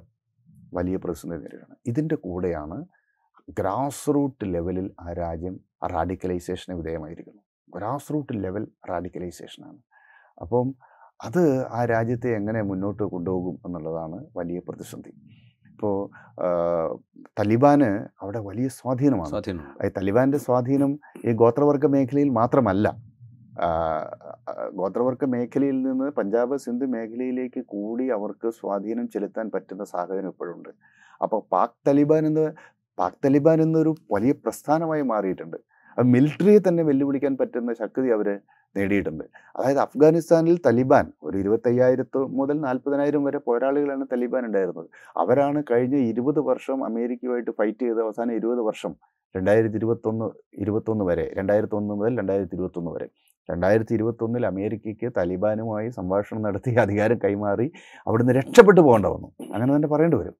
വലിയ പ്രതിസന്ധി നേരിടുകയാണ്. ഇതിന്റെ കൂടെയാണ് ഗ്രാസ് റൂട്ട് ലെവലിൽ ആ രാജ്യം റാഡിക്കലൈസേഷന് വിധേയമായിരിക്കുന്നു ഗ്രാസ് റൂട്ട് ലെവൽ റാഡിക്കലൈസേഷനാണ് അപ്പം അത് ആ രാജ്യത്തെ എങ്ങനെ മുന്നോട്ട് കൊണ്ടുപോകും എന്നുള്ളതാണ് വലിയ പ്രതിസന്ധി. ഇപ്പോൾ തലിബാന് അവിടെ വലിയ സ്വാധീനമാണ്. തലിബാന്റെ സ്വാധീനം ഈ ഗോത്രവർഗ മേഖലയിൽ മാത്രമല്ല. ഗോത്രവർഗ മേഖലയിൽ നിന്ന് പഞ്ചാബ് സിന്ധ് മേഖലയിലേക്ക് കൂടി അവർക്ക് സ്വാധീനം ചെലുത്താൻ പറ്റുന്ന സാഹചര്യം ഇപ്പോഴുണ്ട്. അപ്പോൾ പാക് തലിബാൻ എന്ന് പാക് തലിബാൻ എന്നൊരു വലിയ പ്രസ്ഥാനമായി മാറിയിട്ടുണ്ട്. അത് മിലിറ്ററിയെ തന്നെ വെല്ലുവിളിക്കാൻ പറ്റുന്ന ശക്തി അവർ നേടിയിട്ടുണ്ട്. അതായത് അഫ്ഗാനിസ്ഥാനിൽ തലിബാൻ ഒരു ഇരുപത്തയ്യായിരത്ത് മുതൽ നാൽപ്പതിനായിരം വരെ പോരാളികളാണ് തലിബാൻ ഉണ്ടായിരുന്നത്. അവരാണ് കഴിഞ്ഞ ഇരുപത് വർഷം അമേരിക്കയുമായിട്ട് ഫൈറ്റ് ചെയ്ത് അവസാനം ഇരുപത് വർഷം രണ്ടായിരത്തി ഇരുപത്തൊന്ന് ഇരുപത്തൊന്ന് വരെ രണ്ടായിരത്തി ഒന്ന് മുതൽ രണ്ടായിരത്തി ഇരുപത്തൊന്ന് വരെ. രണ്ടായിരത്തി ഇരുപത്തൊന്നിൽ അമേരിക്കയ്ക്ക് താലിബാനുമായി സംഭാഷണം നടത്തി അധികാരം കൈമാറി അവിടുന്ന് രക്ഷപ്പെട്ടു പോകേണ്ട വന്നു. അങ്ങനെ തന്നെ പറയേണ്ടി വരും.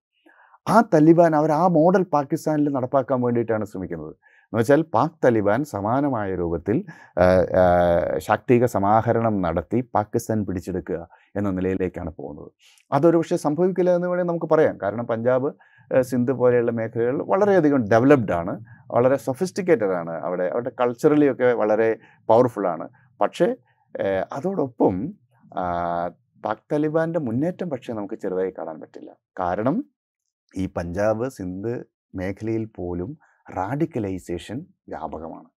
ആ തലിബാൻ അവർ ആ മോഡൽ പാകിസ്ഥാനിൽ നടപ്പാക്കാൻ വേണ്ടിയിട്ടാണ് ശ്രമിക്കുന്നത്. എന്ന് വെച്ചാൽ പാക് തലിബാൻ സമാനമായ രൂപത്തിൽ ശാക്തിക സമാഹരണം നടത്തി പാകിസ്ഥാൻ പിടിച്ചെടുക്കുക എന്ന നിലയിലേക്കാണ് പോകുന്നത്. അതൊരു പക്ഷേ സംഭവിക്കില്ല എന്ന് വേണമെങ്കിൽ നമുക്ക് പറയാം. കാരണം പഞ്ചാബ് സിന്ധ് പോലെയുള്ള മേഖലകൾ വളരെയധികം ഡെവലപ്ഡ് ആണ്. വളരെ സൊഫിസ്റ്റിക്കേറ്റഡ് ആണ് അവിടെ. അവരുടെ കൾച്ചറലി ഒക്കെ വളരെ പവർഫുള്ളാണ് പക്ഷേ അതോടൊപ്പം പാക് താലിബാന്റെ മുന്നേറ്റം പക്ഷേ നമുക്ക് ചെറുതായി കാണാൻ പറ്റില്ല. കാരണം ഈ പഞ്ചാബ് സിന്ധ് മേഖലയിൽ പോലും റാഡിക്കലൈസേഷൻ വ്യാപകമാണ്.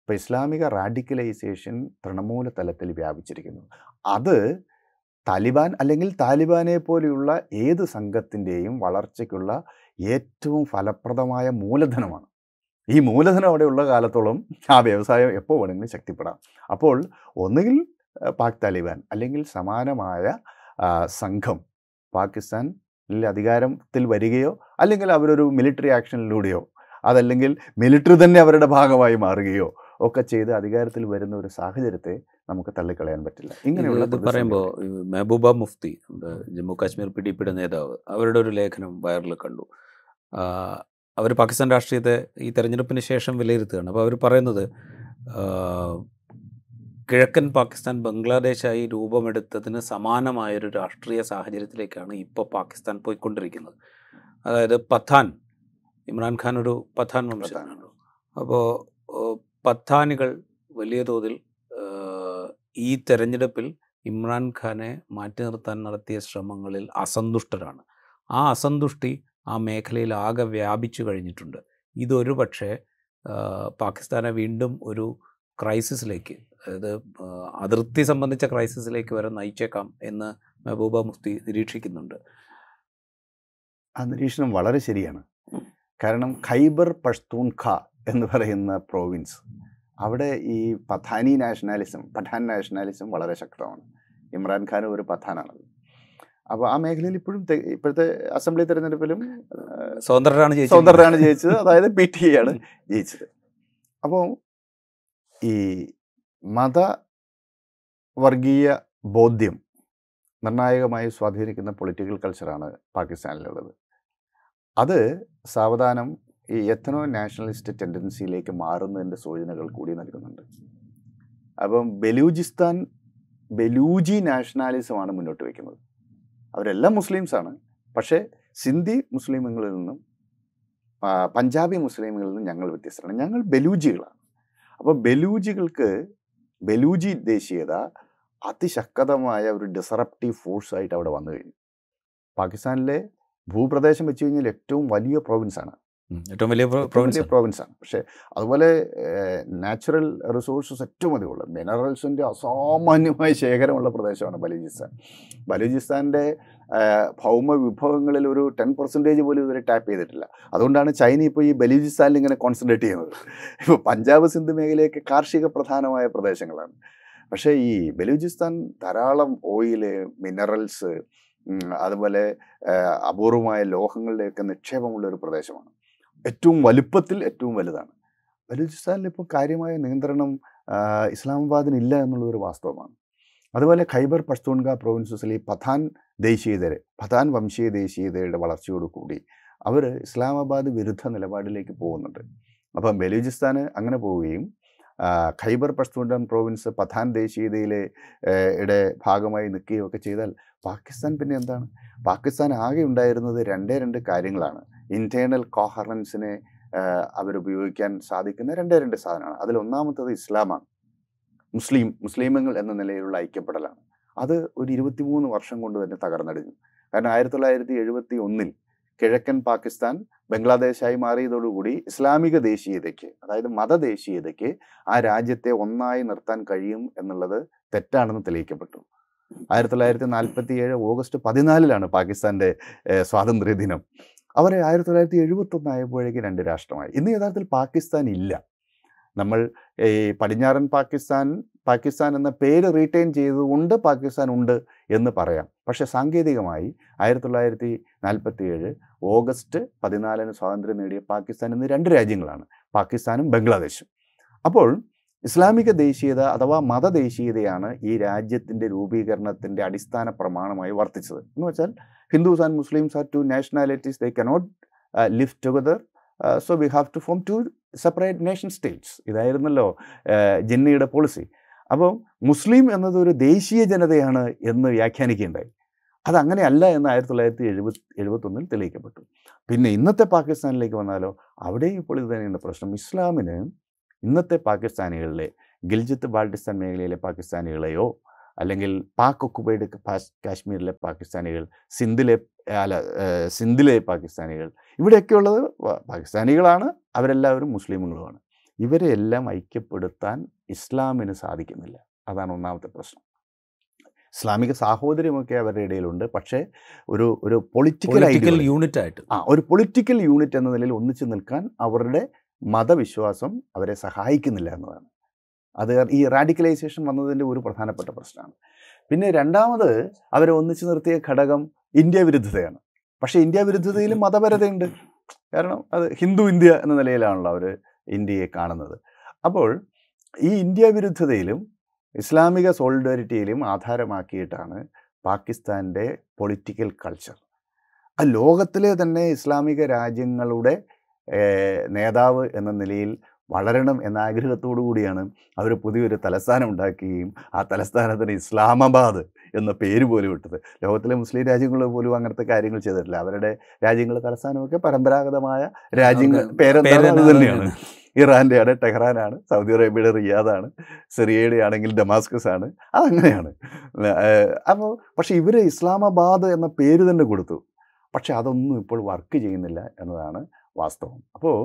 ഇപ്പോൾ ഇസ്ലാമിക റാഡിക്കലൈസേഷൻ തൃണമൂല തലത്തിൽ വ്യാപിച്ചിരിക്കുന്നു. അത് താലിബാൻ അല്ലെങ്കിൽ താലിബാനെ പോലെയുള്ള ഏത് സംഘത്തിന്റെയും വളർച്ചയ്ക്കുള്ള ഏറ്റവും ഫലപ്രദമായ മൂലധനമാണ്. ഈ മൂലധനം അവിടെ ഉള്ള കാലത്തോളം ആ വ്യവസായം എപ്പോൾ വേണമെങ്കിലും ശക്തിപ്പെടാം. അപ്പോൾ ഒന്നുകിൽ പാക് താലിബാൻ അല്ലെങ്കിൽ സമാനമായ സംഘം പാകിസ്ഥാനിൽ അധികാരത്തിൽ വരികയോ അല്ലെങ്കിൽ അവരൊരു മിലിറ്ററി ആക്ഷനിലൂടെയോ അതല്ലെങ്കിൽ മിലിറ്ററി തന്നെ അവരുടെ ഭാഗമായി മാറുകയോ ഒക്കെ ചെയ്ത് അധികാരത്തിൽ വരുന്ന ഒരു സാഹചര്യത്തെ നമുക്ക് തള്ളിക്കളയാൻ പറ്റില്ല. ഇങ്ങനെയുള്ളത് പറയുമ്പോൾ മെഹബൂബ മുഫ്തി ജമ്മു കാശ്മീർ പി ഡി പിയുടെ നേതാവ് അവരുടെ ഒരു ലേഖനം വയറിൽ കണ്ടു. അവർ പാകിസ്ഥാൻ രാഷ്ട്രീയത്തെ ഈ തെരഞ്ഞെടുപ്പിന് ശേഷം വിലയിരുത്തുകയാണ്. അപ്പോൾ അവർ പറയുന്നത് കിഴക്കൻ പാകിസ്ഥാൻ ബംഗ്ലാദേശായി രൂപമെടുത്തതിന് സമാനമായൊരു രാഷ്ട്രീയ സാഹചര്യത്തിലേക്കാണ് ഇപ്പോൾ പാകിസ്ഥാൻ പോയിക്കൊണ്ടിരിക്കുന്നത്. അതായത് പത്താൻ ഇമ്രാൻഖാൻ ഒരു പത്താൻ വംശജനാണ് അപ്പോൾ പത്താനികൾ വലിയ തോതിൽ ഈ തെരഞ്ഞെടുപ്പിൽ ഇമ്രാൻഖാനെ മാറ്റി നിർത്താൻ നടത്തിയ ശ്രമങ്ങളിൽ അസന്തുഷ്ടരാണ്. ആ അസന്തുഷ്ടി ആ മേഖലയിൽ ആകെ വ്യാപിച്ചു കഴിഞ്ഞിട്ടുണ്ട്. ഇതൊരു പക്ഷേ പാകിസ്ഥാനെ വീണ്ടും ഒരു ക്രൈസിസിലേക്ക് അതായത് അതിർത്തി സംബന്ധിച്ച ക്രൈസിസിലേക്ക് വരെ നയിച്ചേക്കാം എന്ന് മെഹബൂബ മുഫ്തി നിരീക്ഷിക്കുന്നുണ്ട്. ആ നിരീക്ഷണം വളരെ ശരിയാണ്. കാരണം ഖൈബർ പഷ്തൂൺഖ എന്ന് പറയുന്ന പ്രോവിൻസ് അവിടെ ഈ പഥാനി നാഷണാലിസം പഠാൻ നാഷണാലിസം വളരെ ശക്തമാണ്. ഇമ്രാൻഖാൻ ഒരു പഥാനാണത് അപ്പോൾ ആ മേഖലയിൽ ഇപ്പോഴും ഇപ്പോഴത്തെ അസംബ്ലി തിരഞ്ഞെടുപ്പിലും സ്വതന്ത്രരാണ് ജയിച്ചത്. സ്വതന്ത്രരാണ് ജയിച്ചത്. അതായത് പി ടി ആണ് ജയിച്ചത്. അപ്പോൾ ഈ മത വർഗീയ ബോധ്യം നിർണായകമായി സ്വാധീനിക്കുന്ന പൊളിറ്റിക്കൽ കൾച്ചറാണ് പാകിസ്ഥാനിലുള്ളത്. അത് സാവധാനം ഈ എത്തനോ നാഷണലിസ്റ്റ് ടെൻഡൻസിയിലേക്ക് മാറുന്നതിന്റെ സൂചനകൾ കൂടി നൽകുന്നുണ്ട്. അപ്പം ബലൂചിസ്ഥാൻ ബലൂജി നാഷണാലിസമാണ് മുന്നോട്ട് വയ്ക്കുന്നത്. അവരെല്ലാം മുസ്ലിംസാണ് പക്ഷേ സിന്ധി മുസ്ലിമുകളിൽ നിന്നും പഞ്ചാബി മുസ്ലിമുകളിൽ നിന്നും ഞങ്ങൾ വ്യത്യസ്തരാണ്. ഞങ്ങൾ ബലൂജികളാണ് അപ്പോൾ ബലൂജികൾക്ക് ബലൂജി ദേശീയത അതിശക്തമായ ഒരു ഡിസറപ്റ്റീവ് ഫോഴ്സായിട്ട് അവിടെ വന്നു കഴിഞ്ഞു. പാകിസ്ഥാനിലെ ഭൂപ്രദേശം വെച്ച് കഴിഞ്ഞാൽ ഏറ്റവും വലിയ പ്രോവിൻസാണ്. ഏറ്റവും വലിയ വലിയ പ്രോവിൻസാണ് പക്ഷേ അതുപോലെ നാച്ചുറൽ റിസോഴ്സസ് ഏറ്റവും അധികമുള്ള മിനറൽസിന്റെ അസാമാന്യമായ ശേഖരമുള്ള പ്രദേശമാണ് ബലൂചിസ്ഥാൻ. ബലൂചിസ്ഥാന്റെ ഭൗമ വിഭവങ്ങളിൽ ഒരു ടെൻ പെർസെന്റേജ് പോലും ഇതുവരെ ടാപ്പ് ചെയ്തിട്ടില്ല. അതുകൊണ്ടാണ് ചൈന ഇപ്പോൾ ഈ ബലൂചിസ്ഥാനിൽ ഇങ്ങനെ കോൺസെൻട്രേറ്റ് ചെയ്യുന്നത്. ഇപ്പോൾ പഞ്ചാബ് സിന്ധ് മേഖലയൊക്കെ കാർഷിക പ്രധാനമായ പ്രദേശങ്ങളാണ്. പക്ഷേ ഈ ബലൂചിസ്ഥാൻ ധാരാളം ഓയിൽ മിനറൽസ് അതുപോലെ അപൂർവമായ ലോഹങ്ങളുടെയൊക്കെ നിക്ഷേപമുള്ള ഒരു പ്രദേശമാണ്. ഏറ്റവും വലുപ്പത്തിൽ ഏറ്റവും വലുതാണ്. ബലൂചിസ്ഥാനിൽ ഇപ്പോൾ കാര്യമായ നിയന്ത്രണം ഇസ്ലാമാബാദിനില്ല എന്നുള്ളതൊരു വാസ്തവമാണ്. അതുപോലെ ഖൈബർ പഷ്തൂൺഗ പ്രൊവിൻസസിൽ ഈ പഥാൻ ദേശീയതരെ പഥാൻ വംശീയ ദേശീയതയുടെ വളർച്ചയോടുകൂടി അവർ ഇസ്ലാമാബാദ് വിരുദ്ധ നിലപാടിലേക്ക് പോകുന്നുണ്ട്. അപ്പം ബലൂചിസ്ഥാന് അങ്ങനെ പോവുകയും ഖൈബർ പഷ്തൂൺഖാൻ പ്രോവിൻസ് പഥാൻ ദേശീയതയിലെ ഇടെ ഭാഗമായി നിൽക്കുകയൊക്കെ ചെയ്താൽ പാകിസ്ഥാൻ പിന്നെ എന്താണ്? പാകിസ്ഥാൻ ആകെ ഉണ്ടായിരുന്നത് രണ്ടേ രണ്ട് കാര്യങ്ങളാണ്. ഇന്റേർണൽ കോഹറൻസിനെ അവരുപയോഗിക്കാൻ സാധിക്കുന്ന രണ്ടേ രണ്ട് സാധനമാണ്. അതിൽ ഒന്നാമത്തത് ഇസ്ലാമാണ്. മുസ്ലിം മുസ്ലിമുകൾ എന്ന നിലയിലുള്ള ഐക്യപ്പെടലാണ്. അത് ഒരു ഇരുപത്തിമൂന്ന് വർഷം കൊണ്ട് തന്നെ തകർന്നടിഞ്ഞു. കാരണം ആയിരത്തി തൊള്ളായിരത്തി എഴുപത്തി ഒന്നിൽ കിഴക്കൻ പാകിസ്ഥാൻ ബംഗ്ലാദേശായി മാറിയതോടുകൂടി ഇസ്ലാമിക ദേശീയതയ്ക്ക് അതായത് മതദേശീയതയ്ക്ക് ആ രാജ്യത്തെ ഒന്നായി നിർത്താൻ കഴിയും എന്നുള്ളത് തെറ്റാണെന്ന് തെളിയിക്കപ്പെട്ടു. ആയിരത്തി തൊള്ളായിരത്തി നാൽപ്പത്തി ഏഴ് ഓഗസ്റ്റ് പതിനാലിലാണ് പാകിസ്ഥാന്റെ ഏഹ്, സ്വാതന്ത്ര്യ ദിനം അവരെ ആയിരത്തി തൊള്ളായിരത്തി എഴുപത്തൊന്ന് ആയപ്പോഴേക്ക് രണ്ട് രാഷ്ട്രമായി. ഇന്ന് യഥാർത്ഥത്തിൽ പാകിസ്ഥാൻ ഇല്ല. നമ്മൾ ഈ പടിഞ്ഞാറൻ പാകിസ്ഥാൻ പാകിസ്ഥാൻ എന്ന പേര് റീറ്റെയിൻ ചെയ്തുകൊണ്ട് പാകിസ്ഥാൻ ഉണ്ട് എന്ന് പറയാം. പക്ഷേ സാങ്കേതികമായി ആയിരത്തി തൊള്ളായിരത്തി നാൽപ്പത്തി ഏഴ് ഓഗസ്റ്റ് പതിനാലിന് സ്വാതന്ത്ര്യം നേടിയ പാകിസ്ഥാൻ എന്ന് രണ്ട് രാജ്യങ്ങളാണ്. പാകിസ്ഥാനും ബംഗ്ലാദേശും. അപ്പോൾ ഇസ്ലാമിക ദേശീയത അഥവാ മതദേശീയതയാണ് ഈ രാജ്യത്തിന്റെ രൂപീകരണത്തിന്റെ അടിസ്ഥാന പ്രമാണമായി വർത്തിച്ചത്. എന്ന് വെച്ചാൽ Hindus are two nationalities, they cannot uh, live together. Uh, so we have to form two separate nation states. ഇതായിരുന്നല്ലോ ജിന്നയുടെ പോളിസി അപ്പോൾ മുസ്ലിം എന്നത് ഒരു ദേശീയ ജനതയാണ് എന്ന് വ്യാഖ്യാനിക്കുകയുണ്ടായി. അതങ്ങനെയല്ല എന്ന് ആയിരത്തി തൊള്ളായിരത്തി എഴുപത്തി എഴുപത്തൊന്നിൽ തെളിയിക്കപ്പെട്ടു. പിന്നെ ഇന്നത്തെ പാകിസ്ഥാനിലേക്ക് വന്നാലോ അവിടെയും ഇപ്പോൾ ഇത് തന്നെയാണ് പ്രശ്നം. ഇസ്ലാമിന് ഇന്നത്തെ പാകിസ്ഥാനികളിലെ ഗിൽജിത്ത് ബാൾട്ടിസ്ഥാൻ മേഖലയിലെ പാകിസ്ഥാനികളെയോ അല്ലെങ്കിൽ പാക് ഒക്കുപൈഡ് കാശ്മീരിലെ പാകിസ്ഥാനികൾ സിന്ധിലെ അല്ല സിന്ധിലെ പാകിസ്ഥാനികൾ ഇവിടെയൊക്കെയുള്ളത് പാകിസ്ഥാനികളാണ് അവരെല്ലാവരും മുസ്ലിമുകളുമാണ്. ഇവരെ എല്ലാം ഐക്യപ്പെടുത്താൻ ഇസ്ലാമിന് സാധിക്കുന്നില്ല. അതാണ് ഒന്നാമത്തെ പ്രശ്നം. ഇസ്ലാമിക സാഹോദര്യമൊക്കെ അവരുടെ ഇടയിലുണ്ട്. പക്ഷേ ഒരു ഒരു പൊളിറ്റിക്കൽ പൊളിറ്റിക്കൽ യൂണിറ്റ് ആയിട്ട് ആ ഒരു പൊളിറ്റിക്കൽ യൂണിറ്റ് എന്ന നിലയിൽ ഒന്നിച്ചു നിൽക്കാൻ അവരുടെ മതവിശ്വാസം അവരെ സഹായിക്കുന്നില്ല എന്നതാണ് അത് ഈ റാഡിക്കലൈസേഷൻ വന്നതിന്റെ ഒരു പ്രധാനപ്പെട്ട പ്രശ്നമാണ്. പിന്നെ രണ്ടാമത് അവരെ ഒന്നിച്ചു നിർത്തിയ ഘടകം ഇന്ത്യ വിരുദ്ധതയാണ്. പക്ഷേ ഇന്ത്യ വിരുദ്ധതയിലും മതപരതയുണ്ട്. കാരണം അത് ഹിന്ദു ഇന്ത്യ എന്ന നിലയിലാണല്ലോ അവർ ഇന്ത്യയെ കാണുന്നത്. അപ്പോൾ ഈ ഇന്ത്യ വിരുദ്ധതയിലും ഇസ്ലാമിക സോളിഡാരിറ്റിയിലും ആധാരമാക്കിയിട്ടാണ് പാകിസ്ഥാന്റെ പൊളിറ്റിക്കൽ കൾച്ചർ. ആ ലോകത്തിലെ തന്നെ ഇസ്ലാമിക രാജ്യങ്ങളുടെ നേതാവ് എന്ന നിലയിൽ വളരണം എന്ന ആഗ്രഹത്തോടു കൂടിയാണ് അവർ പുതിയൊരു തലസ്ഥാനം ഉണ്ടാക്കുകയും ആ തലസ്ഥാനത്തിന് ഇസ്ലാമാബാദ് എന്ന പേര് പോലും ഇട്ടത്. ലോകത്തിലെ മുസ്ലിം രാജ്യങ്ങൾ പോലും അങ്ങനത്തെ കാര്യങ്ങൾ ചെയ്തിട്ടില്ല. അവരുടെ രാജ്യങ്ങളുടെ തലസ്ഥാനമൊക്കെ പരമ്പരാഗതമായ രാജ്യങ്ങൾ പേരെന്താണ് തന്നെയാണ് ഇറാന്റെ ആണ് ടെഹ്റാനാണ് സൗദി അറേബ്യയുടെ റിയാദാണ് സിറിയയുടെ ആണെങ്കിൽ ഡമാസ്കസ് ആണ് അതങ്ങനെയാണ് അപ്പോൾ പക്ഷേ ഇവർ ഇസ്ലാമാബാദ് എന്ന പേര് തന്നെ കൊടുത്തു. പക്ഷേ അതൊന്നും ഇപ്പോൾ വർക്ക് ചെയ്യുന്നില്ല എന്നതാണ് വാസ്തവം. അപ്പോൾ